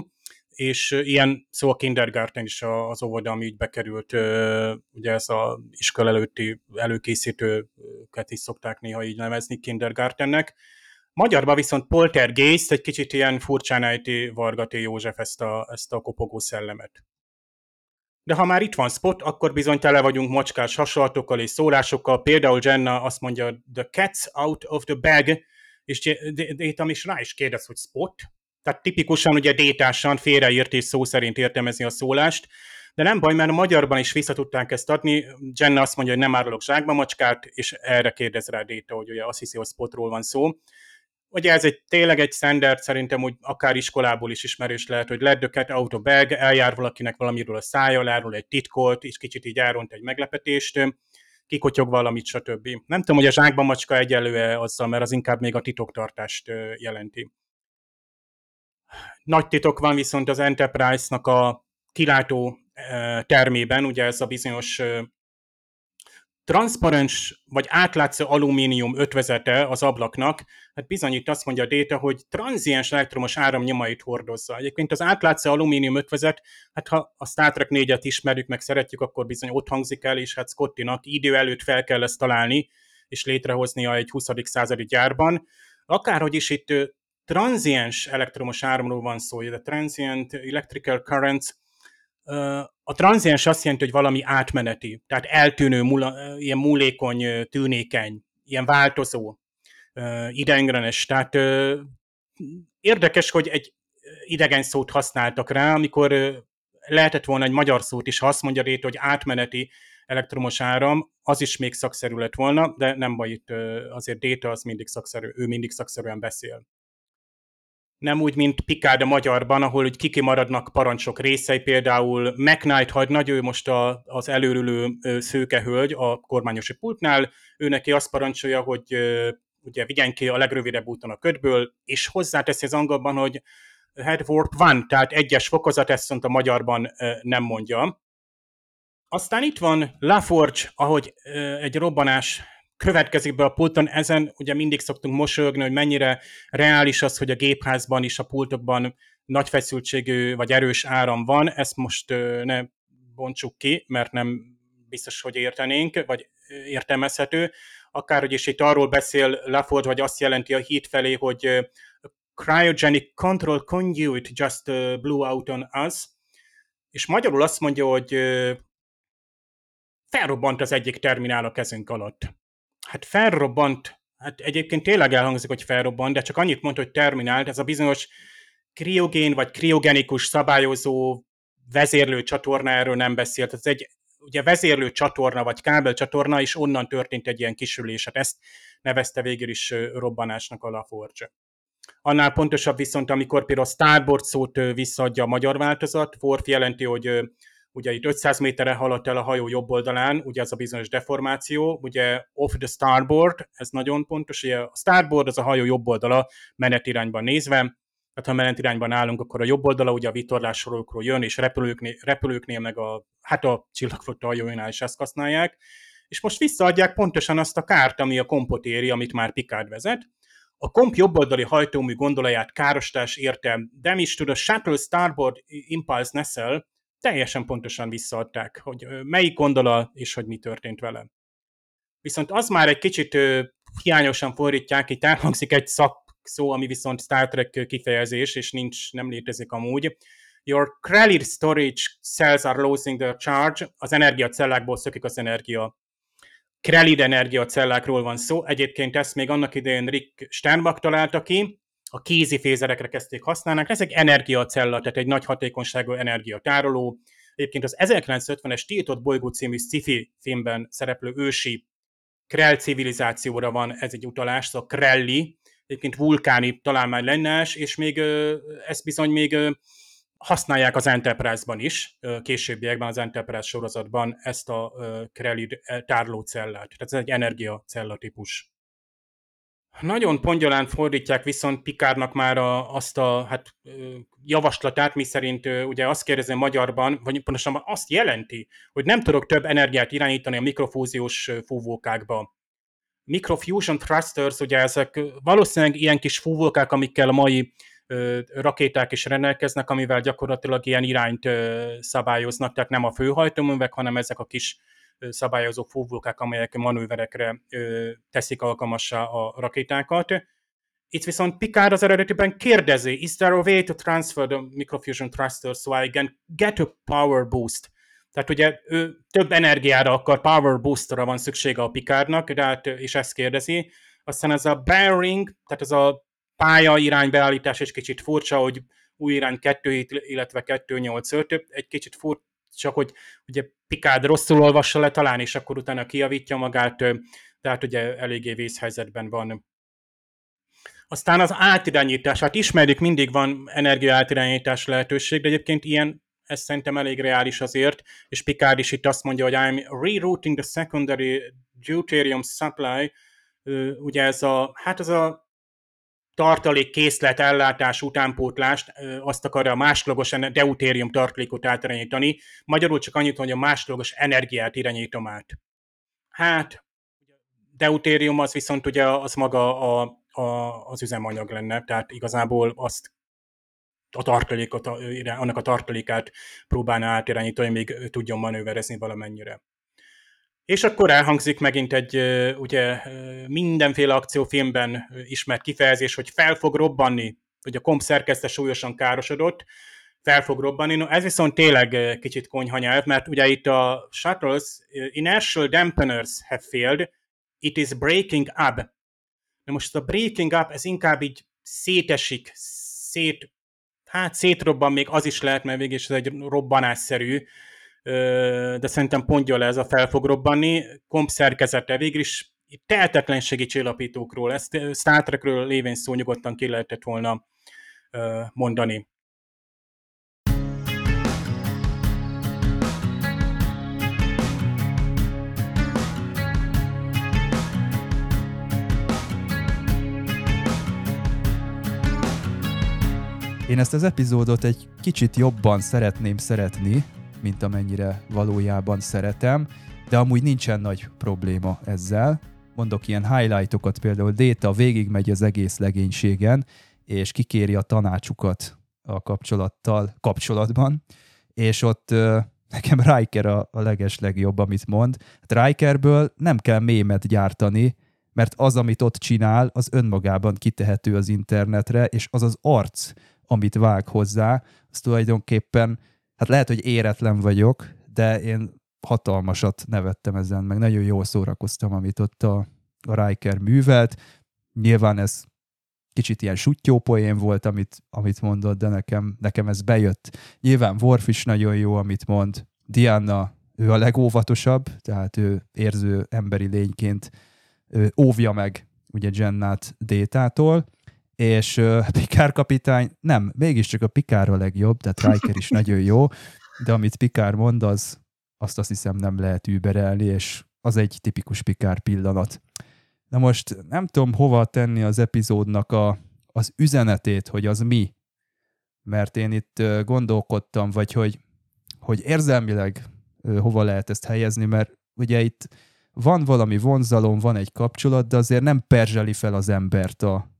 és ilyen szó a kindergarten is az óvoda, ami így bekerült, ugye ez a iskola előtti előkészítőket is szokták néha így nevezni kindergartennek. Magyarban viszont poltergeist egy kicsit ilyen furcsán ejti Vargaté József ezt a, ezt a kopogó szellemet. De ha már itt van spot, akkor bizony tele vagyunk mocskás hasonlatokkal és szólásokkal. Például Jenna azt mondja, the cat's out of the bag, és Détam is rá is kérdez, hogy spot, tehát tipikusan ugye détásan félreírt és szó szerint értelmezni a szólást, de nem baj, mert a magyarban is vissza tudták ezt adni. Jenna azt mondja, hogy nem árulok zsákba macskát, és erre kérdez rá Déta, hogy ugye azt hiszi, hogy spotról van szó. Ugye ez egy tényleg egy standard, szerintem úgy akár iskolából is ismerős lehet, hogy let the cat out of bag, eljár valakinek valamiről a szája, elárul egy titkot, és kicsit így elront egy meglepetést, kikotyog valamit, stb. Nem tudom, hogy a zsákba macska egyelő azzal, mert az inkább még a titoktartást jelenti. Nagy titok van viszont az Enterprise-nak a kilátó termében, ugye ez a bizonyos transzparens vagy átlátszó alumínium ötvezete az ablaknak, hát bizony azt mondja a Data, hogy tranziens elektromos áram nyomait hordozza. Egyébként az átlátszó alumínium ötvezet, hát ha a Star Trek 4-et ismerjük, meg szeretjük, akkor bizony ott hangzik el, és hát Scottinak idő előtt fel kell ezt találni, és létrehoznia egy 20. századi gyárban. Akárhogy is itt tranziens elektromos áramról van szó, a transient electrical current, a tranziens azt jelenti, hogy valami átmeneti, tehát eltűnő, ilyen múlékony, tűnékeny, ilyen változó, idegengrenes. Tehát érdekes, hogy egy idegen szót használtak rá, amikor lehetett volna egy magyar szót is, ha azt mondja Réta, hogy átmeneti elektromos áram, az is még szakszerű lett volna, de nem baj, itt azért Déta az mindig szakszerű, ő mindig szakszerűen beszél. Nem úgy, mint Picard a magyarban, ahol úgy kiki maradnak parancsok részei, például McKnight hagynagy, ő most a, az előrülő szőke hölgy a kormányosi pultnál, ő neki azt parancsolja, hogy ugye vigyen ki a legrövidebb úton a ködből, és hozzáteszi az angolban, hogy head warp van, tehát egyes fokozat, ezt a magyarban nem mondja. Aztán itt van LaForge, ahogy egy robbanás következik be a pulton, ezen ugye mindig szoktunk mosolyogni, hogy mennyire reális az, hogy a gépházban is a pultokban nagy feszültségű vagy erős áram van, ezt most ne bontsuk ki, mert nem biztos, hogy értenénk, vagy értelmezhető. Akárhogy is itt arról beszél Laforge, vagy azt jelenti a híd felé, hogy cryogenic control conduit just blew out on us, és magyarul azt mondja, hogy felrobbant az egyik terminál a kezünk alatt. Hát felrobbant, hát egyébként tényleg elhangzik, hogy felrobbant, de csak annyit mondta, hogy terminált, ez a bizonyos kriogén vagy kriogenikus szabályozó vezérlő csatorna erről nem beszélt. Ez egy ugye vezérlő csatorna vagy kábel csatorna, és onnan történt egy ilyen kisülés. Hát ezt nevezte végül is robbanásnak a Laforge. Annál pontosabb viszont, amikor például a starboard szót visszaadja a magyar változat, Worf jelenti, hogy ugye itt 500 méterre haladt el a hajó jobb oldalán, ugye az a bizonyos deformáció, ugye off the starboard, ez nagyon pontos, ugye a starboard az a hajó jobb oldala menetirányban nézve, tehát ha menetirányban állunk, akkor a jobb oldala ugye a vitorlássorokról jön, és repülőknél, repülőknél meg a, hát a csillagflotta hajóinál is ezt használják, és most visszaadják pontosan azt a kárt, ami a kompot éri, amit már Picard vezet. A komp jobboldali hajtómű gondolaját károsítás érte. Damage to the shuttle starboard impulse nacelle, teljesen pontosan visszaadták, hogy melyik gondola és hogy mi történt vele. Viszont az már egy kicsit hiányosan fordítják, itt elhangzik egy szakszó, ami viszont Star Trek kifejezés, és nincs, nem létezik amúgy. Your credit storage cells are losing their charge. Az energiacellákból szökik az energia. Krelid energiacellákról van szó. Egyébként ezt még annak idején Rick Sternbach találta ki, a kézi fézerekre kezdték használni. Ez egy energiacella, tehát egy nagy hatékonyságú energiatároló. Egyébként az 1950-es Tiltott bolygó című sci-fi filmben szereplő ősi Krell civilizációra van ez egy utalás, szóval Krelli, egyébként vulkáni találmány lenne, és még ezt bizony még használják az Enterprise-ban is, későbbiekben az Enterprise sorozatban ezt a Krelli tárolócellát. Tehát ez egy energiacella típus. Nagyon pongyolán fordítják viszont Pikárnak már a, azt a hát, javaslatát, mi szerint ugye azt kérdezi magyarban, vagy pontosan azt jelenti, hogy nem tudok több energiát irányítani a mikrofúziós fúvókákba. Microfusion thrusters, ugye ezek valószínűleg ilyen kis fúvókák, amikkel a mai rakéták is rendelkeznek, amivel gyakorlatilag ilyen irányt szabályoznak, tehát nem a főhajtóművek, hanem ezek a kis szabályozó fúvókák, amelyek manőverekre teszik alkalmassá a rakétákat. Itt viszont Picard az eredetiben kérdezi, is there a way to transfer the microfusion thruster so I can get a power boost? Tehát ugye ő több energiára akar, power boosterra van szüksége a Picardnak, de hát, és ezt kérdezi. Aztán ez a bearing, tehát ez a pálya iránybeállítás egy kicsit furcsa, hogy új irány 2, illetve 285, egy kicsit furcsa, csak hogy ugye Picard rosszul olvassa le talán, és akkor utána kiavítja magát, tehát ugye eléggé vészhelyzetben van. Aztán az átirányítás, hát ismerjük, mindig van energia átirányítás lehetőség, de egyébként ilyen, ez szerintem elég reális azért, és Picard is itt azt mondja, hogy I'm rerouting the secondary deuterium supply, ugye ez a, hát ez a tartalék készlet ellátás utánpótlást, azt akarja a másodlagos deutérium tartalékot átirányítani. Magyarul csak annyit, hogy a másodlagos energiát irányítom át. Hát, deutérium az viszont ugye az maga a, a, az üzemanyag lenne, tehát igazából azt a tartalékot, annak a tartalékát próbálná átirányítani, még tudjon manőverezni valamennyire. És akkor elhangzik megint egy ugye mindenféle akciófilmben ismert kifejezés, hogy fel fog robbanni, hogy a komp szerkezte súlyosan károsodott, fel fog robbanni. No, ez viszont tényleg kicsit konyha nyelv, mert ugye itt a shuttles inertial dampeners have failed, it is breaking up. Na most a breaking up, ez inkább így szétesik, szét, hát szétrobban még az is lehet, mert végig ez egy robbanásszerű, de szerintem pontja le ez a fel fog robbanni. Komp szerkezete végül is tehetetlenségi csillapítókról, ezt Star Trekről lévén szó nyugodtan ki lehetett volna mondani. Én ezt az epizódot egy kicsit jobban szeretném szeretni, mint amennyire valójában szeretem, de amúgy nincsen nagy probléma ezzel. Mondok ilyen highlightokat, például Déta végigmegy az egész legénységen, és kikéri a tanácsukat a kapcsolattal, kapcsolatban, és ott (laughs) nekem Riker a, a leges legjobb, amit mond. Hát Rikerből nem kell mémet gyártani, mert az, amit ott csinál, az önmagában kitehető az internetre, és az az arc, amit vág hozzá, az tulajdonképpen, hát lehet, hogy éretlen vagyok, de én hatalmasat nevettem ezen, meg nagyon jól szórakoztam, amit ott a, a Riker művelt. Nyilván ez kicsit ilyen sutyó poén volt, amit, amit mondott, de nekem, nekem ez bejött. Nyilván Worf is nagyon jó, amit mond. Diana, ő a legóvatosabb, tehát ő érző emberi lényként ő óvja meg ugye Jennát Détától, és uh, Pikár kapitány, nem, mégiscsak a Pikár a legjobb, tehát Riker is nagyon jó, de amit Pikár mond, az, azt azt hiszem nem lehet überelni, és az egy tipikus Pikár pillanat. Na most nem tudom hova tenni az epizódnak a, az üzenetét, hogy az mi, mert én itt gondolkodtam, vagy hogy, hogy érzelmileg hova lehet ezt helyezni, mert ugye itt van valami vonzalom, van egy kapcsolat, de azért nem perzseli fel az embert a,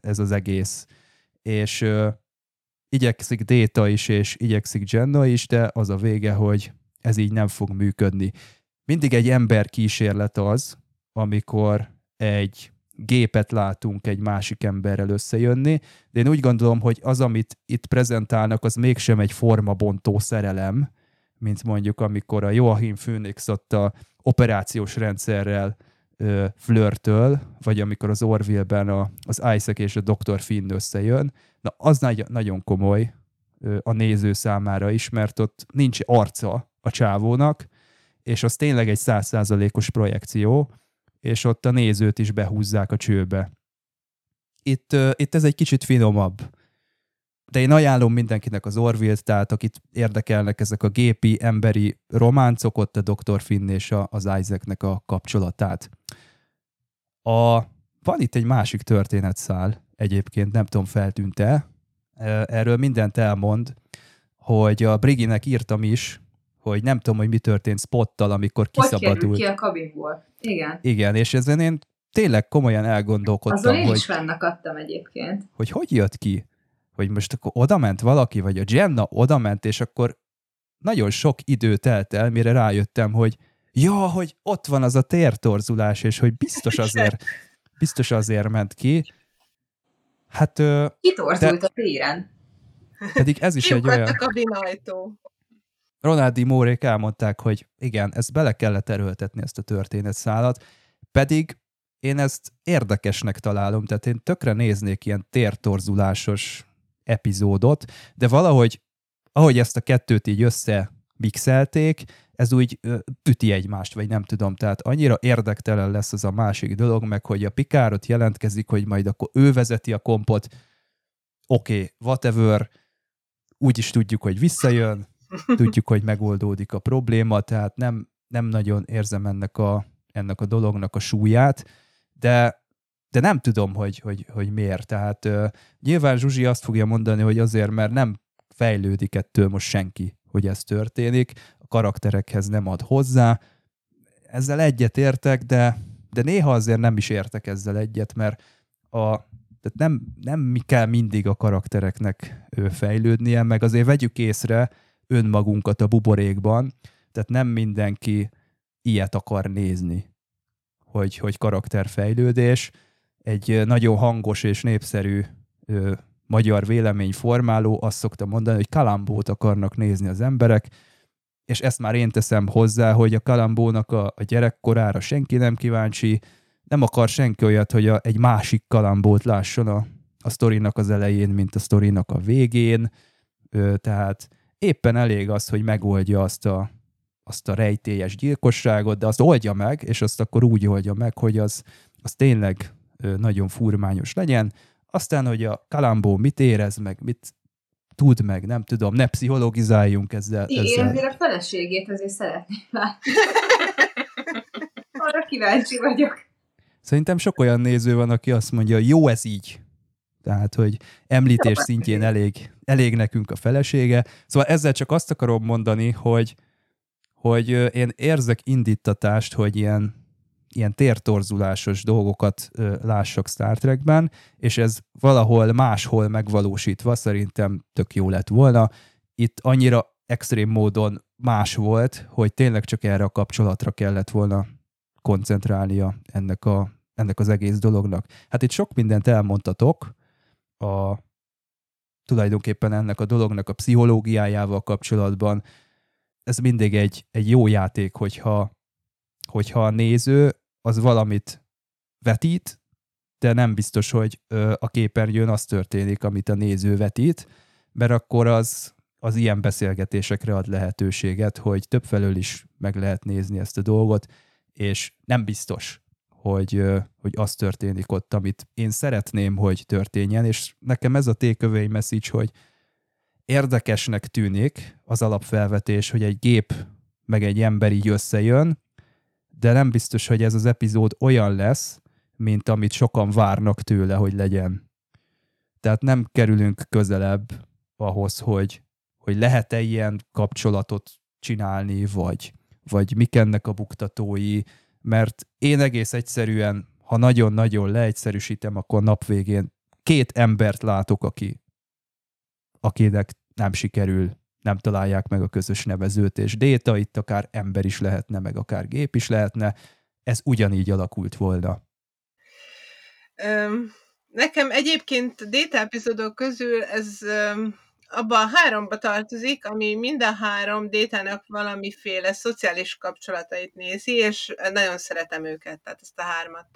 ez az egész. És uh, igyekszik Déta is, és igyekszik Jenna is, de az a vége, hogy ez így nem fog működni. Mindig egy ember kísérlet az, amikor egy gépet látunk egy másik emberrel összejönni, de én úgy gondolom, hogy az, amit itt prezentálnak, az mégsem egy formabontó szerelem, mint mondjuk amikor a Joachim Phoenix ott a operációs rendszerrel ö, flörtöl, vagy amikor az Orville-ben a, az Isaac és a Dr. Finn összejön, na az nagy, nagyon komoly a néző számára is, mert ott nincs arca a csávónak, és az tényleg egy százszázalékos projekció, és ott a nézőt is behúzzák a csőbe. Itt, itt ez egy kicsit finomabb. De én ajánlom mindenkinek az Orville-t, tehát akit érdekelnek ezek a gépi, emberi románcok, ott a Dr. Finn és a, az Isaacnek a kapcsolatát. A, van itt egy másik történetszál, egyébként nem tudom, feltűnt-e, erről mindent elmond, hogy a Briginek írtam is, hogy nem tudom, hogy mi történt Spottal, amikor kiszabadult. Hogy ki a kabinból. Igen. Igen, és ezen én tényleg komolyan elgondolkodtam, Azon én hogy... is fennakadtam egyébként. Hogy hogy jött ki? Hogy most akkor odament valaki, vagy a Jenna odament, és akkor nagyon sok idő telt el, mire rájöttem, hogy ja, hogy ott van az a tértorzulás, és hogy biztos (laughs) azért, biztos azért ment ki. Hát... Kitorzult de, a téren. Pedig ez is egy olyan... a kabinajtó. Ronaldi Mórék elmondták, hogy igen, ezt bele kellett erőltetni, ezt a történetszálat, pedig én ezt érdekesnek találom, tehát én tökre néznék ilyen tértorzulásos epizódot, de valahogy, ahogy ezt a kettőt így össze ez úgy üti egymást, vagy nem tudom, tehát annyira érdektelen lesz az a másik dolog, meg hogy a Pikárot jelentkezik, hogy majd akkor ő vezeti a kompot, oké, okay, whatever, úgy is tudjuk, hogy visszajön, tudjuk, hogy megoldódik a probléma, tehát nem, nem nagyon érzem ennek a, ennek a dolognak a súlyát, de, de nem tudom, hogy, hogy, hogy miért. Tehát uh, nyilván Zsuzsi azt fogja mondani, hogy azért, mert nem fejlődik ettől most senki, hogy ez történik, a karakterekhez nem ad hozzá. Ezzel egyet értek, de, de néha azért nem is értek ezzel egyet, mert a, tehát nem, nem kell mindig a karaktereknek fejlődnie, meg azért vegyük észre, önmagunkat a buborékban, tehát nem mindenki ilyet akar nézni, hogy, hogy karakterfejlődés. Egy nagyon hangos és népszerű ö, magyar véleményformáló azt szokta mondani, hogy kalambót akarnak nézni az emberek, és ezt már én teszem hozzá, hogy a kalambónak a, a gyerekkorára senki nem kíváncsi, nem akar senki olyat, hogy a, egy másik kalambót lásson a, a sztorinak az elején, mint a sztorinak a végén, ö, tehát éppen elég az, hogy megoldja azt a, azt a rejtélyes gyilkosságot, de azt oldja meg, és azt akkor úgy oldja meg, hogy az, az tényleg nagyon furmányos legyen, Aztán, hogy a Kalambó mit érez meg, mit tud meg, nem tudom, ne pszichologizáljunk ezzel. Igen, ezzel. azért a feleségét azért szeretném látni. (laughs) Arra kíváncsi vagyok. Szerintem sok olyan néző van, aki azt mondja, jó ez így. Tehát, hogy említés szintjén elég, elég nekünk a felesége. Szóval ezzel csak azt akarom mondani, hogy, hogy én érzek indítatást, hogy ilyen, ilyen tértorzulásos dolgokat lássak Star Trekben, és ez valahol máshol megvalósítva szerintem tök jó lett volna. Itt annyira extrém módon más volt, hogy tényleg csak erre a kapcsolatra kellett volna koncentrálnia ennek, a, ennek az egész dolognak. Hát itt sok mindent elmondtatok, a, tulajdonképpen ennek a dolognak a pszichológiájával kapcsolatban. Ez mindig egy, egy jó játék, hogyha, hogyha a néző az valamit vetít, de nem biztos, hogy a képernyőn az történik, amit a néző vetít, mert akkor az, az ilyen beszélgetésekre ad lehetőséget, hogy többfelől is meg lehet nézni ezt a dolgot, és nem biztos, hogy, hogy az történik ott, amit én szeretném, hogy történjen, és nekem ez a takeaway message, hogy érdekesnek tűnik az alapfelvetés, hogy egy gép meg egy ember így összejön, de nem biztos, hogy ez az epizód olyan lesz, mint amit sokan várnak tőle, hogy legyen. Tehát nem kerülünk közelebb ahhoz, hogy, hogy lehet-e ilyen kapcsolatot csinálni, vagy, vagy mik ennek a buktatói, mert én egész egyszerűen, ha nagyon-nagyon leegyszerűsítem, akkor nap végén két embert látok, aki, akinek nem sikerül, nem találják meg a közös nevezőt, és Déta itt akár ember is lehetne, meg akár gép is lehetne, ez ugyanígy alakult volna. Nekem egyébként Déta epizódok közül ez um, abban a háromba tartozik, ami mind a három détának valamiféle szociális kapcsolatait nézi, és nagyon szeretem őket, tehát ezt a hármat.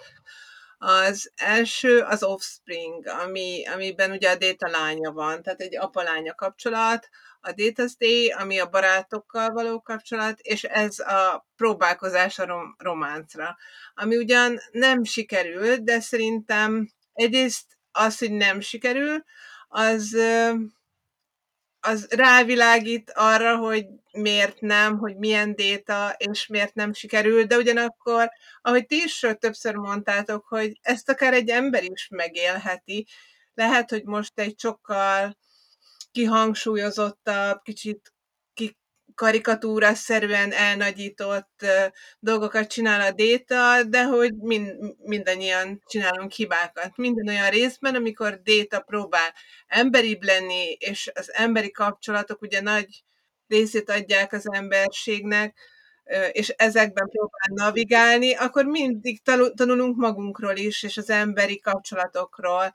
Az első az Offspring, ami, amiben ugye a Déta lánya van, tehát egy apa-lánya kapcsolat, a Data's Day, ami a barátokkal való kapcsolat, és ez a próbálkozás a rom- románcra, ami ugyan nem sikerül, de szerintem egyrészt az, hogy nem sikerül, az az rávilágít arra, hogy miért nem, hogy milyen déta, és miért nem sikerül, de ugyanakkor, ahogy ti is többször mondtátok, hogy ezt akár egy ember is megélheti, lehet, hogy most egy sokkal kihangsúlyozottabb, kicsit karikatúra szerűen elnagyított dolgokat csinál a Déta, de hogy mind, mindannyian csinálunk hibákat. Minden olyan részben, amikor Déta próbál emberibb lenni, és az emberi kapcsolatok ugye nagy részét adják az emberségnek, és ezekben próbál navigálni, akkor mindig tanulunk magunkról is, és az emberi kapcsolatokról.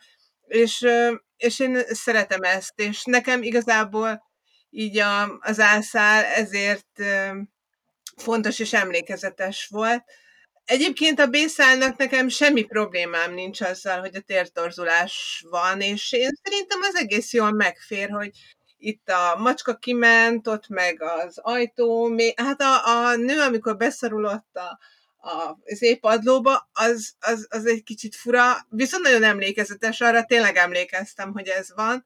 És, és én szeretem ezt, és nekem igazából így a, az ászál ezért fontos és emlékezetes volt. Egyébként a bészálnak nekem semmi problémám nincs azzal, hogy a tértorzulás van, és én szerintem az egész jól megfér, hogy itt a macska kiment, ott meg az ajtó, hát a, a nő, amikor beszorulott a, az épadlóba, az, az, az egy kicsit fura, viszont nagyon emlékezetes, arra tényleg emlékeztem, hogy ez van,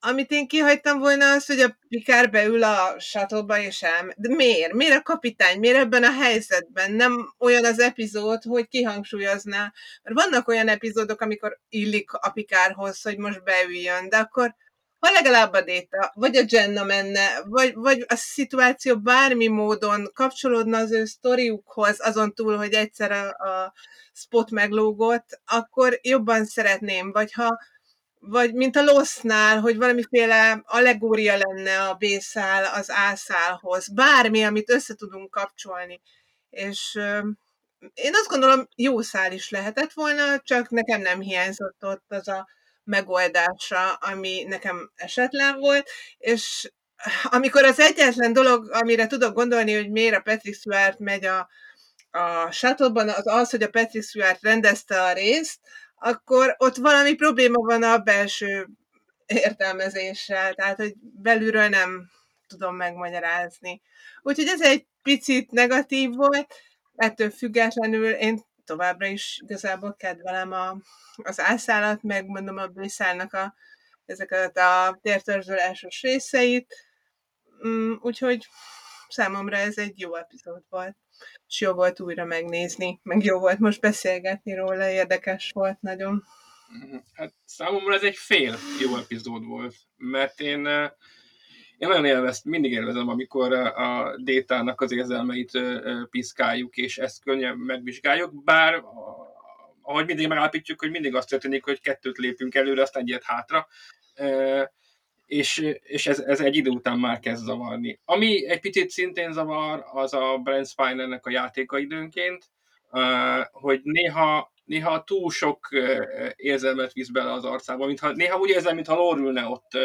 amit én kihagytam volna az, hogy a Pikár beül a shuttle és el... De miért? Miért a kapitány? Miért ebben a helyzetben? Nem olyan az epizód, hogy kihangsúlyozná. Mert vannak olyan epizódok, amikor illik a Pikárhoz, hogy most beüljön, de akkor ha legalább a Déta, vagy a Jenna menne, vagy, vagy a szituáció bármi módon kapcsolódna az ő sztoriukhoz, azon túl, hogy egyszer a, a spot meglógott, akkor jobban szeretném, vagy ha vagy mint a Losznál, hogy valamiféle allegória lenne a B-szál az A-szálhoz, bármi, amit össze tudunk kapcsolni. És én azt gondolom, jó szál is lehetett volna, csak nekem nem hiányzott ott az a megoldása, ami nekem esetlen volt, és amikor az egyetlen dolog, amire tudok gondolni, hogy miért a Patrick Stewart megy a, a shuttle az az, hogy a Patrick Stewart rendezte a részt, akkor ott valami probléma van a belső értelmezéssel, tehát hogy belülről nem tudom megmagyarázni. Úgyhogy ez egy picit negatív volt, ettől függetlenül én továbbra is igazából kedvelem a, az ászállat, megmondom a Bőszálnak a, ezeket a tértörzsölásos részeit, mm, úgyhogy számomra ez egy jó epizód volt, és jó volt újra megnézni, meg jó volt most beszélgetni róla, érdekes volt nagyon. Hát számomra ez egy fél jó epizód volt, mert én, eh, én nagyon élveztem, mindig élvezem, amikor a détának az érzelmeit eh, eh, piszkáljuk, és ezt könnyen megvizsgáljuk, bár ahogy mindig megállapítjuk, hogy mindig azt történik, hogy kettőt lépünk előre, aztán egyet hátra, és, és ez, ez egy idő után már kezd zavarni. Ami egy picit szintén zavar, az a Brent Spinernek a játéka időnként, hogy néha néha túl sok érzelmet visz bele az arcába, mintha, néha úgy érzem, mintha lórülne ott,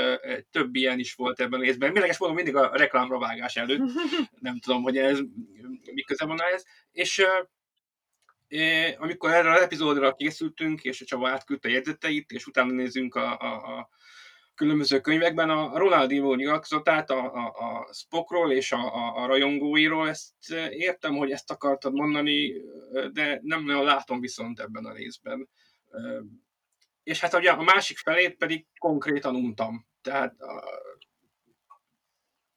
több ilyen is volt ebben a részben. Mindenes mondom mindig a reklámra vágás előtt, (laughs) nem tudom, hogy ez mi köze van ez. És amikor erre az epizódra készültünk, és a Csaba átküldte jegyzeteit, és utána nézünk a, a, a különböző könyvekben a Ronaldinho nyilatkozatát a, a, a Spockról és a, a, a rajongóiról, ezt értem, hogy ezt akartad mondani, de nem nagyon látom viszont ebben a részben. És hát ugye a másik felét pedig konkrétan untam. Tehát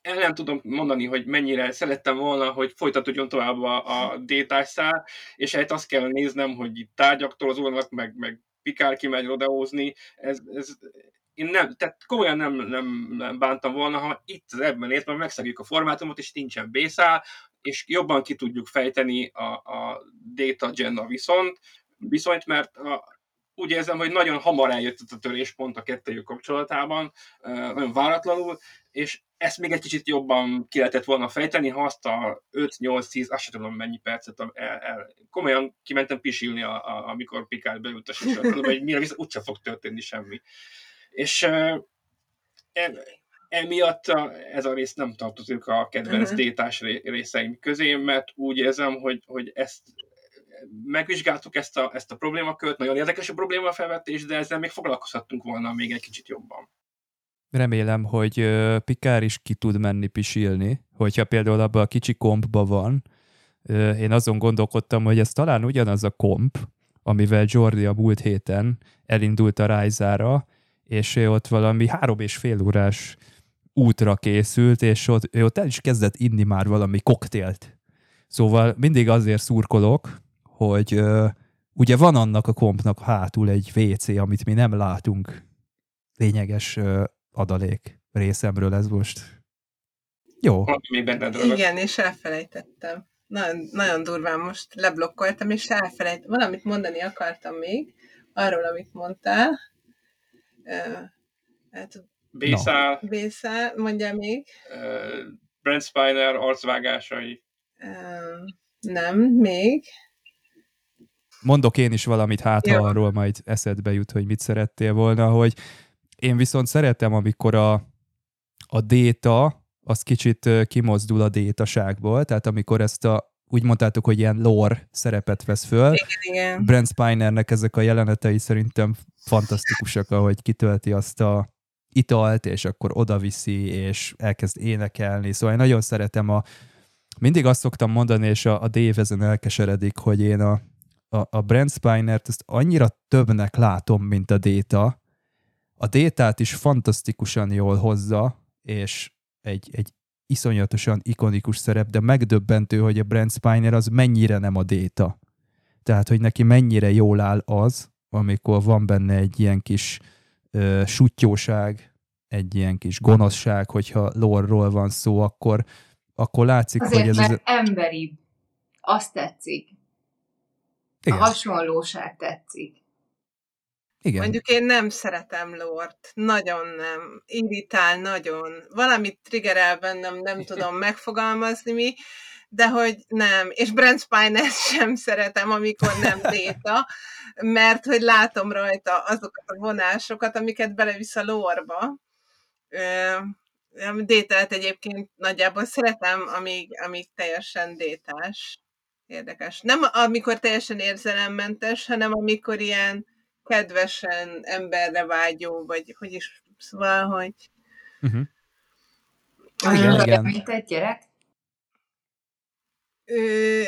el nem tudom mondani, hogy mennyire szerettem volna, hogy folytatódjon tovább a, a détásszál, és hát azt kell néznem, hogy itt tárgyaktól az meg, meg Pikár kimegy rodeózni, ez, ez, én nem, tehát komolyan nem, nem, nem bántam volna, ha itt az ebben értben megszegjük a formátumot, és nincsen bészál, és jobban ki tudjuk fejteni a, a data gen viszont, viszont, mert a, úgy érzem, hogy nagyon hamar eljött a töréspont a kettőjük kapcsolatában, nagyon váratlanul, és ezt még egy kicsit jobban ki lehetett volna fejteni, ha azt a 5-8-10, azt sem tudom mennyi percet, el, el, komolyan kimentem pisilni, a, a, amikor Picard beült a hogy mire vissza, úgyse fog történni semmi. És uh, emiatt ez a rész nem tartozik a kedvenc uh-huh. détás részeim közé, mert úgy érzem, hogy, hogy ezt megvizsgáltuk ezt a, ezt a problémakört, nagyon érdekes a problémafelvetés, de ezzel még foglalkozhattunk volna még egy kicsit jobban. Remélem, hogy Pikár is ki tud menni pisilni, hogyha például abban a kicsi kompba van. Én azon gondolkodtam, hogy ez talán ugyanaz a komp, amivel Jordi a múlt héten elindult a Rájzára, és ő ott valami három és fél órás útra készült, és ott, ő ott el is kezdett inni már valami koktélt. Szóval mindig azért szurkolok, hogy uh, ugye van annak a kompnak hátul egy WC, amit mi nem látunk. Lényeges uh, adalék részemről ez most. Jó. Igen, és elfelejtettem. Nagyon, nagyon durván most leblokkoltam, és elfelejtettem. Valamit mondani akartam még arról, amit mondtál. Hát, Bészál. No. Bészál, mondja még. Brent Spiner arcvágásai. Nem, még. Mondok én is valamit, hát ha arról majd eszedbe jut, hogy mit szerettél volna, hogy én viszont szeretem, amikor a, a déta az kicsit kimozdul a détaságból, tehát amikor ezt a úgy mondtátok, hogy ilyen lore szerepet vesz föl. Igen, igen. Brent Spinernek ezek a jelenetei szerintem fantasztikusak, ahogy kitölti azt a italt, és akkor odaviszi, és elkezd énekelni. Szóval én nagyon szeretem a... Mindig azt szoktam mondani, és a, a Dave ezen elkeseredik, hogy én a, a, a Brent Spinert ezt annyira többnek látom, mint a Data. A Détát is fantasztikusan jól hozza, és egy, egy iszonyatosan ikonikus szerep, de megdöbbentő, hogy a Brent Spiner az mennyire nem a Data. Tehát, hogy neki mennyire jól áll az, amikor van benne egy ilyen kis ö, sutyóság, egy ilyen kis gonoszság, hogyha lorról van szó, akkor, akkor látszik, Azért, hogy ez... mert ez... emberi. Azt tetszik. Igen. A hasonlóság tetszik. Igen. Mondjuk én nem szeretem Lort. Nagyon nem. Irritál nagyon. Valamit triggerel bennem, nem tudom megfogalmazni mi, de hogy nem. És Brent Spiner sem szeretem, amikor nem déta, mert hogy látom rajta azokat a vonásokat, amiket belevisz a lórba. Dételt egyébként nagyjából szeretem, amíg, amíg teljesen détás. Érdekes. Nem amikor teljesen érzelemmentes, hanem amikor ilyen kedvesen emberre vágyó, vagy hogy is, szóval, hogy... Uh-huh. Igen, igen. Mint egy gyerek? Ö,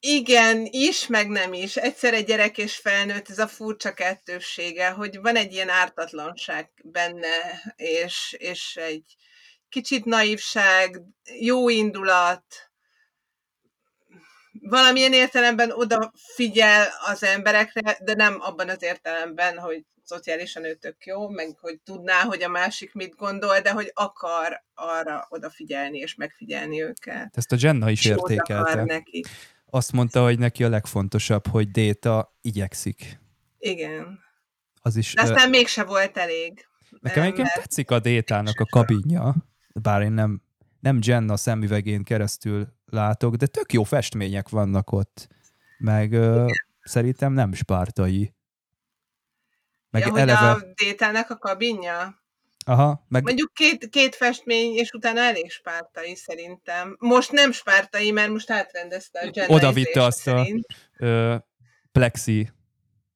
Igen, is, meg nem is. Egyszer egy gyerek és felnőtt, ez a furcsa kettőssége, hogy van egy ilyen ártatlanság benne, és, és egy kicsit naivság, jó indulat, valamilyen értelemben odafigyel az emberekre, de nem abban az értelemben, hogy szociálisan ő tök jó, meg hogy tudná, hogy a másik mit gondol, de hogy akar arra odafigyelni és megfigyelni őket. Ezt a Jenna is értékelte. Neki. Azt mondta, hogy neki a legfontosabb, hogy Déta igyekszik. Igen. Az is, de aztán uh, mégse volt elég. Nekem egyébként mert... tetszik a Détának a kabinja, bár én nem, nem Jenna szemüvegén keresztül látok, de tök jó festmények vannak ott. Meg uh, szerintem nem spártai. Meg ja, eleve... hogy a Détának a kabinja? Aha, meg... Mondjuk két, két festmény, és utána elég spártai szerintem. Most nem spártai, mert most átrendezte a Jenna Oda vitte azt szerint. a ö, plexi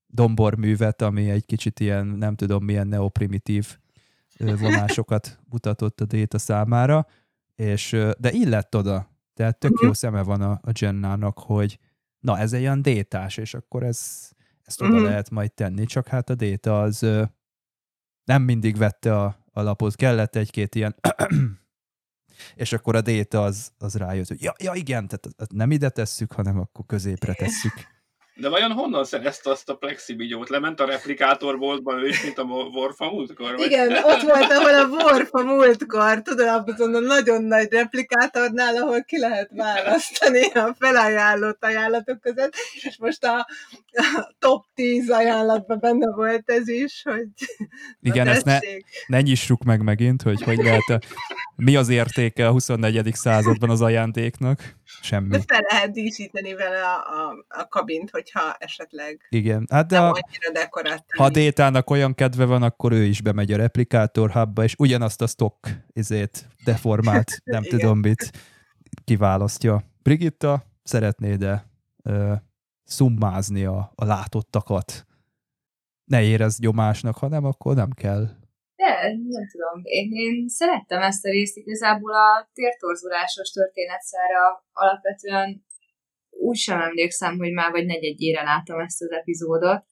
domborművet, ami egy kicsit ilyen, nem tudom milyen neoprimitív vonásokat (laughs) mutatott a Déta számára, és, de illett oda. Tehát tök uh-huh. jó szeme van a, a Jennának, hogy na ez egy olyan détás, és akkor ez, ezt oda uh-huh. lehet majd tenni, csak hát a déta az nem mindig vette a, a lapot, kellett egy-két ilyen (clears throat) és akkor a déta az, az rájött, hogy ja, ja igen, tehát nem ide tesszük, hanem akkor középre tesszük. De vajon honnan szerezte azt a plexibigyót? Lement a replikátorboltba ő is, mint a Warfa múltkor? Vagy? Igen, ott volt, ahol a Warfa múltkor, tudod, azon a nagyon nagy replikátornál, ahol ki lehet választani a felajánlott ajánlatok között, és most a, a top 10 ajánlatban benne volt ez is, hogy Igen, ezt ne, ne nyissuk meg megint, hogy hogy lehet a, mi az értéke a 24. században az ajándéknak. Semmi. De fel lehet díszíteni vele a, a, a kabint, hogyha esetleg Igen. Hát de nem a, annyira dekoratív. Ha Détának olyan kedve van, akkor ő is bemegy a replikátor hubba, és ugyanazt a stock izét deformált, (laughs) nem tudom mit, kiválasztja. Brigitta, szeretnéd-e ö, szummázni a, a látottakat? Ne érezd nyomásnak, ha nem, akkor nem kell. Nem tudom. Én, én szerettem ezt a részt, igazából a tértorzulásos történetszára alapvetően úgy sem emlékszem, hogy már vagy negyedjére látom ezt az epizódot.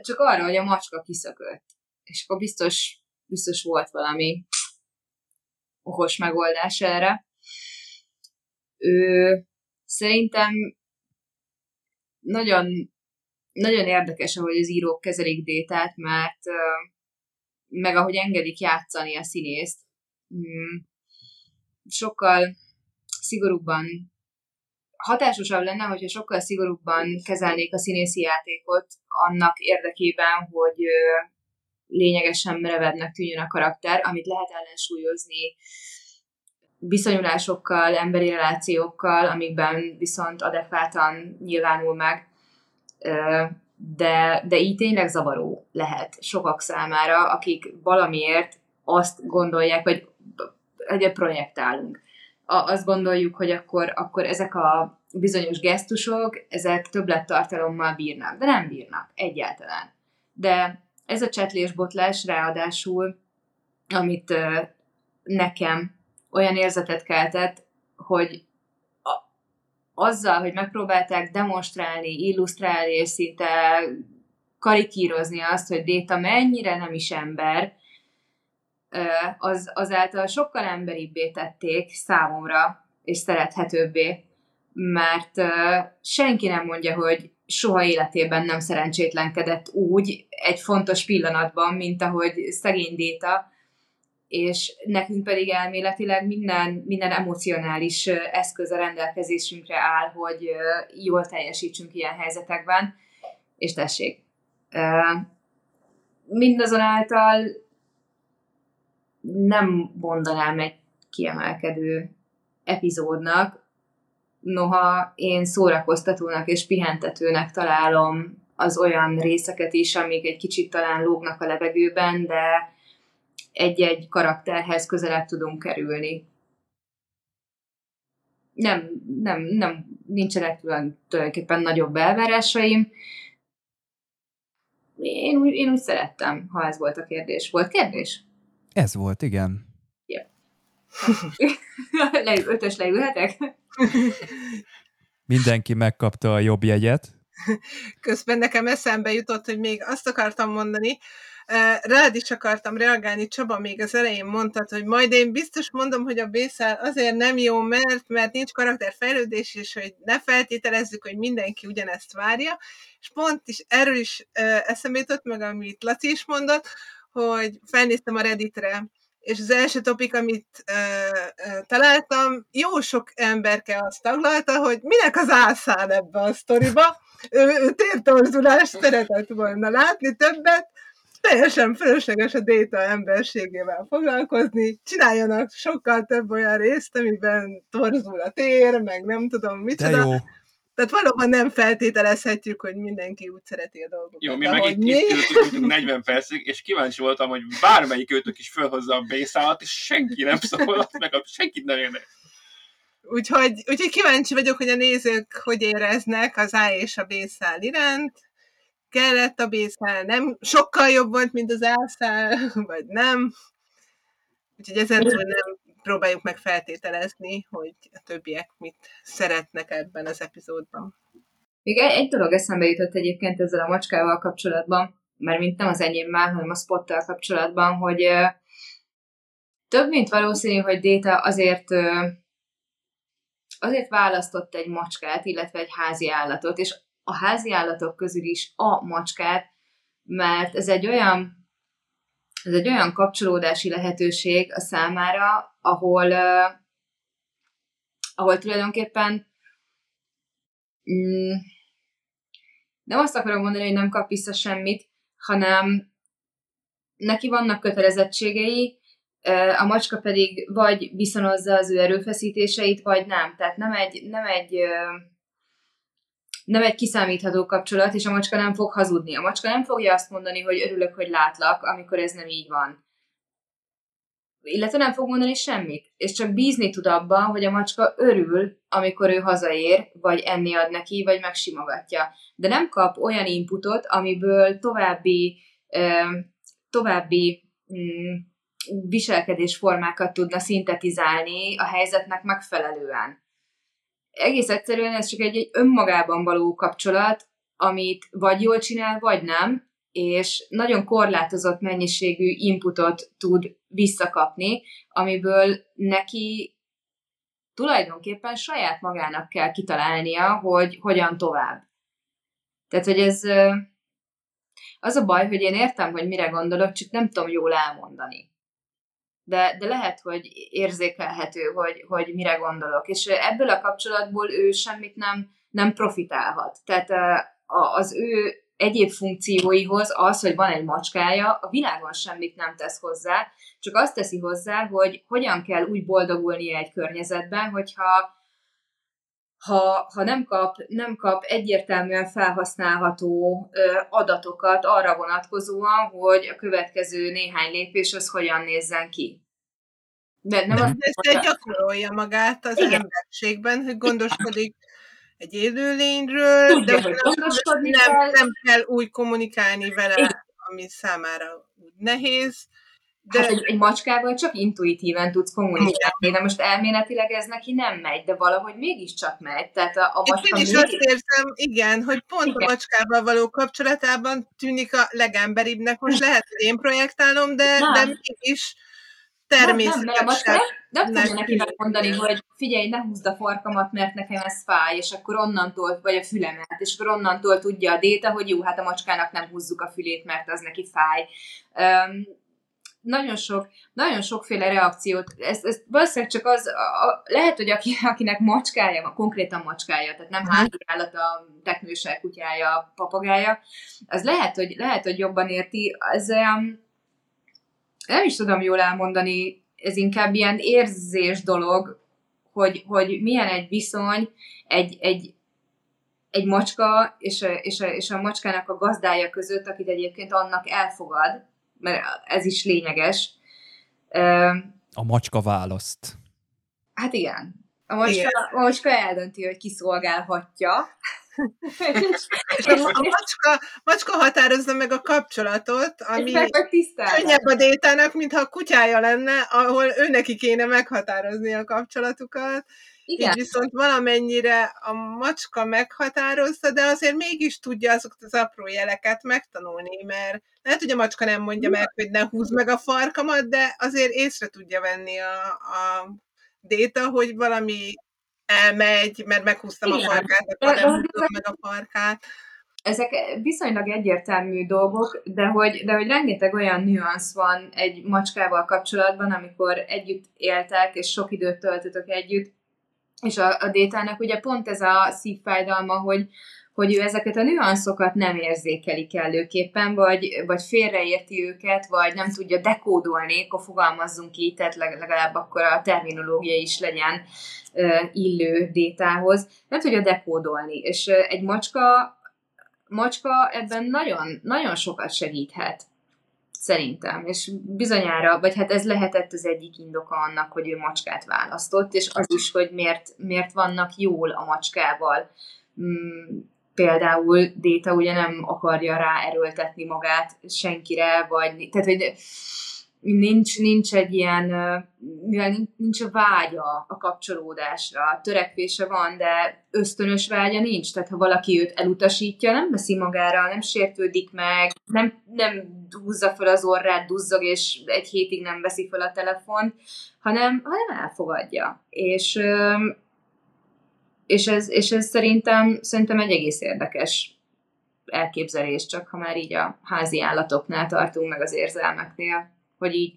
Csak arra, hogy a macska kiszökött. És akkor biztos, biztos volt valami okos megoldás erre. Ő szerintem nagyon, nagyon érdekes, ahogy az írók kezelik Détát, mert meg ahogy engedik játszani a színészt, mm, sokkal szigorúbban hatásosabb lenne, hogyha sokkal szigorúbban kezelnék a színészi játékot annak érdekében, hogy lényegesen merevednek tűnjön a karakter, amit lehet ellensúlyozni viszonyulásokkal, emberi relációkkal, amikben viszont adekvátan nyilvánul meg, de, de így tényleg zavaró lehet sokak számára, akik valamiért azt gondolják, vagy egyet projektálunk. azt gondoljuk, hogy akkor, akkor ezek a bizonyos gesztusok, ezek többlettartalommal bírnak, de nem bírnak egyáltalán. De ez a csetlésbotlás ráadásul, amit nekem olyan érzetet keltett, hogy a, azzal, hogy megpróbálták demonstrálni, illusztrálni, és szinte karikírozni azt, hogy Déta mennyire nem is ember, az, azáltal sokkal emberibbé tették számomra, és szerethetőbbé, mert senki nem mondja, hogy soha életében nem szerencsétlenkedett úgy egy fontos pillanatban, mint ahogy szegény Déta, és nekünk pedig elméletileg minden, minden emocionális eszköz a rendelkezésünkre áll, hogy jól teljesítsünk ilyen helyzetekben, és tessék. Mindazonáltal nem mondanám egy kiemelkedő epizódnak, noha én szórakoztatónak és pihentetőnek találom az olyan részeket is, amik egy kicsit talán lógnak a levegőben, de egy-egy karakterhez közelebb tudunk kerülni. Nem, nem, nem, nincsenek tulajdonképpen nagyobb elvárásaim. Én úgy, én úgy szerettem, ha ez volt a kérdés. Volt kérdés? Ez volt, igen. Yeah. (laughs) Le, ötös leülhetek? Mindenki megkapta a jobb jegyet. Közben nekem eszembe jutott, hogy még azt akartam mondani, Rád is akartam reagálni, Csaba még az elején mondtad, hogy majd én biztos mondom, hogy a Bészál azért nem jó, mert, mert nincs karakterfejlődés, és hogy ne feltételezzük, hogy mindenki ugyanezt várja, és pont is erről is eszembe meg, amit Laci is mondott, hogy felnéztem a Redditre, és az első topik, amit uh, uh, találtam, jó sok emberke azt taglalta, hogy minek az álszán ebbe a sztoriba. Ő, ő tértorzulást szeretett volna látni többet, teljesen fölösleges a déta emberségével foglalkozni, csináljanak sokkal több olyan részt, amiben torzul a tér, meg nem tudom mit. De jó. Tehát valóban nem feltételezhetjük, hogy mindenki úgy szereti a dolgokat. Jó, mi meg itt, itt ültünk 40 percig, és kíváncsi voltam, hogy bármelyik őtök is felhozza a bészálat, és senki nem szólott, meg a, senkit nem érnek. Úgyhogy, úgyhogy kíváncsi vagyok, hogy a nézők hogy éreznek az A és a B szál iránt. Kellett a B szál, nem sokkal jobb volt, mint az A szál, (laughs) vagy nem. Úgyhogy ezen nem próbáljuk meg feltételezni, hogy a többiek mit szeretnek ebben az epizódban. Még egy, egy dolog eszembe jutott egyébként ezzel a macskával kapcsolatban, mert mint nem az enyémmel, hanem a spottal kapcsolatban, hogy több mint valószínű, hogy Déta azért azért választott egy macskát, illetve egy házi állatot, és a házi állatok közül is a macskát, mert ez egy olyan ez egy olyan kapcsolódási lehetőség a számára, ahol, ahol tulajdonképpen mm, nem azt akarom mondani, hogy nem kap vissza semmit, hanem neki vannak kötelezettségei, a macska pedig vagy viszonozza az ő erőfeszítéseit, vagy nem. Tehát nem egy, nem egy nem egy kiszámítható kapcsolat, és a macska nem fog hazudni. A macska nem fogja azt mondani, hogy örülök, hogy látlak, amikor ez nem így van. Illetve nem fog mondani semmit, és csak bízni tud abban, hogy a macska örül, amikor ő hazaér, vagy enni ad neki, vagy megsimogatja. De nem kap olyan inputot, amiből további, további mm, viselkedésformákat tudna szintetizálni a helyzetnek megfelelően egész egyszerűen ez csak egy, egy önmagában való kapcsolat, amit vagy jól csinál, vagy nem, és nagyon korlátozott mennyiségű inputot tud visszakapni, amiből neki tulajdonképpen saját magának kell kitalálnia, hogy hogyan tovább. Tehát, hogy ez az a baj, hogy én értem, hogy mire gondolok, csak nem tudom jól elmondani de, de lehet, hogy érzékelhető, hogy, hogy mire gondolok. És ebből a kapcsolatból ő semmit nem, nem profitálhat. Tehát az ő egyéb funkcióihoz az, hogy van egy macskája, a világon semmit nem tesz hozzá, csak azt teszi hozzá, hogy hogyan kell úgy boldogulnia egy környezetben, hogyha ha, ha nem, kap, nem kap egyértelműen felhasználható ö, adatokat arra vonatkozóan, hogy a következő néhány lépés az hogyan nézzen ki. De nem azt ezt gyakorolja magát az Igen. emberségben, hogy gondoskodik egy élőlényről, Tudja, de nem, nem, nem kell úgy kommunikálni vele, Igen. ami számára úgy nehéz. De... Hát egy, egy macskával csak intuitíven tudsz kommunikálni, de most elméletileg ez neki nem megy, de valahogy mégiscsak megy. Tehát a, a macska Én is mégis... azt érzem, igen, hogy pont igen. a macskával való kapcsolatában tűnik a legemberibbnek. Most lehet, hogy én projektálom, de, de mégis természetesen. Nem, nem, nem, nem, nem tudja neki mondani, hogy figyelj, ne húzd a farkamat, mert nekem ez fáj, és akkor onnantól, vagy a fülemet, és akkor onnantól tudja a déta, hogy jó, hát a macskának nem húzzuk a fülét, mert az neki fáj. Um, nagyon sok, nagyon sokféle reakciót, ez, ez valószínűleg csak az, a, lehet, hogy aki, akinek macskája, konkrétan macskája, tehát nem házi a teknősel kutyája, papagája, az lehet, hogy, lehet, hogy jobban érti, ez um, nem is tudom jól elmondani, ez inkább ilyen érzés dolog, hogy, hogy milyen egy viszony egy, egy, egy macska és a, és, a, és a macskának a gazdája között, akit egyébként annak elfogad, mert ez is lényeges. A macska választ. Hát igen. A macska, a macska eldönti, hogy kiszolgálhatja. és a, a macska, macska határozza meg a kapcsolatot, ami könnyebb a détának, mintha a kutyája lenne, ahol ő neki kéne meghatározni a kapcsolatukat, Igen. Így viszont valamennyire a macska meghatározza, de azért mégis tudja azokat az apró jeleket megtanulni, mert lehet, hogy a macska nem mondja meg, hogy ne húzd meg a farkamat, de azért észre tudja venni a, a déta, hogy valami elmegy, mert meghúztam Igen. a farkát, akkor de nem húzom meg a farkát. ezek viszonylag egyértelmű dolgok, de hogy, de hogy rengeteg olyan nüansz van egy macskával kapcsolatban, amikor együtt éltek, és sok időt töltötök együtt, és a, a détának ugye pont ez a szívfájdalma, hogy, hogy ő ezeket a nüanszokat nem érzékeli kellőképpen, vagy, vagy félreérti őket, vagy nem tudja dekódolni, akkor fogalmazzunk így, tehát leg- legalább akkor a terminológia is legyen illő détához, nem tudja dekódolni. És egy macska macska ebben nagyon, nagyon sokat segíthet. Szerintem. És bizonyára, vagy hát ez lehetett az egyik indoka annak, hogy ő macskát választott, és az is, hogy miért, miért vannak jól a macskával. Mm, például Déta ugye nem akarja rá erőltetni magát senkire, vagy tehát, hogy nincs, nincs egy ilyen, mivel nincs, a vágya a kapcsolódásra, törekvése van, de ösztönös vágya nincs, tehát ha valaki őt elutasítja, nem veszi magára, nem sértődik meg, nem, nem húzza fel az orrát, duzzog, és egy hétig nem veszi fel a telefont, hanem, hanem elfogadja. És, és, ez, és ez szerintem, szerintem egy egész érdekes elképzelés, csak ha már így a házi állatoknál tartunk, meg az érzelmeknél, hogy így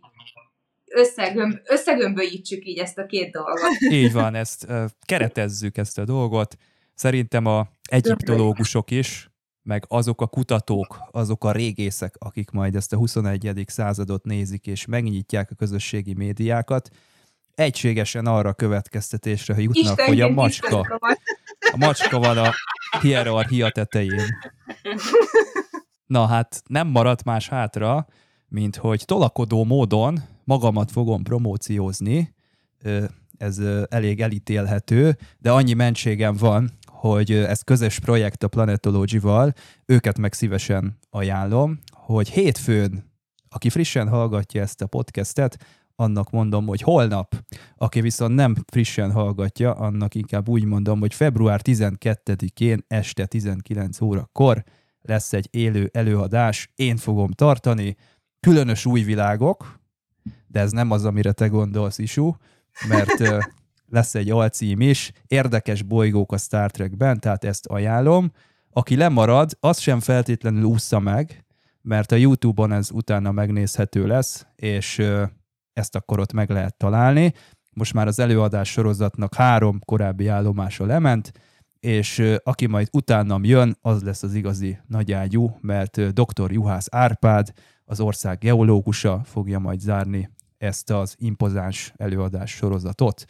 összegömb, összegömbölyítsük így ezt a két dolgot. Így van, ezt keretezzük ezt a dolgot. Szerintem a egyiptológusok is, meg azok a kutatók, azok a régészek, akik majd ezt a 21. századot nézik és megnyitják a közösségi médiákat, egységesen arra következtetésre hogy jutnak, hogy a macska, a macska van a hierarchia tetején. Na hát nem maradt más hátra, mint hogy tolakodó módon magamat fogom promóciózni, ez elég elítélhető, de annyi mentségem van, hogy ez közös projekt a Planetology-val, őket meg szívesen ajánlom, hogy hétfőn, aki frissen hallgatja ezt a podcastet, annak mondom, hogy holnap, aki viszont nem frissen hallgatja, annak inkább úgy mondom, hogy február 12-én este 19 órakor lesz egy élő előadás, én fogom tartani, különös új világok, de ez nem az, amire te gondolsz, Isu, mert lesz egy alcím is, érdekes bolygók a Star Trekben, tehát ezt ajánlom. Aki lemarad, az sem feltétlenül ússza meg, mert a YouTube-on ez utána megnézhető lesz, és ezt akkor ott meg lehet találni. Most már az előadás sorozatnak három korábbi állomása lement, és aki majd utánam jön, az lesz az igazi nagyágyú, mert dr. Juhász Árpád, az ország geológusa fogja majd zárni ezt az impozáns előadás sorozatot.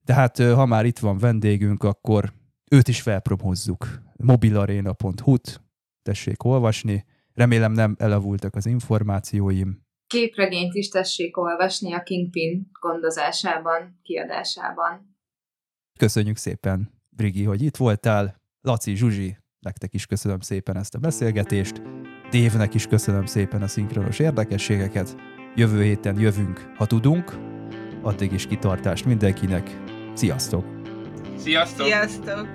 De hát, ha már itt van vendégünk, akkor őt is felpromózzuk. mobilarena.hu-t tessék olvasni. Remélem nem elavultak az információim. Képregényt is tessék olvasni a Kingpin gondozásában, kiadásában. Köszönjük szépen, Brigi, hogy itt voltál. Laci, Zsuzsi, nektek is köszönöm szépen ezt a beszélgetést. Dévnek is köszönöm szépen a szinkronos érdekességeket. Jövő héten jövünk, ha tudunk. Addig is kitartást mindenkinek. Sziasztok! Sziasztok! Sziasztok!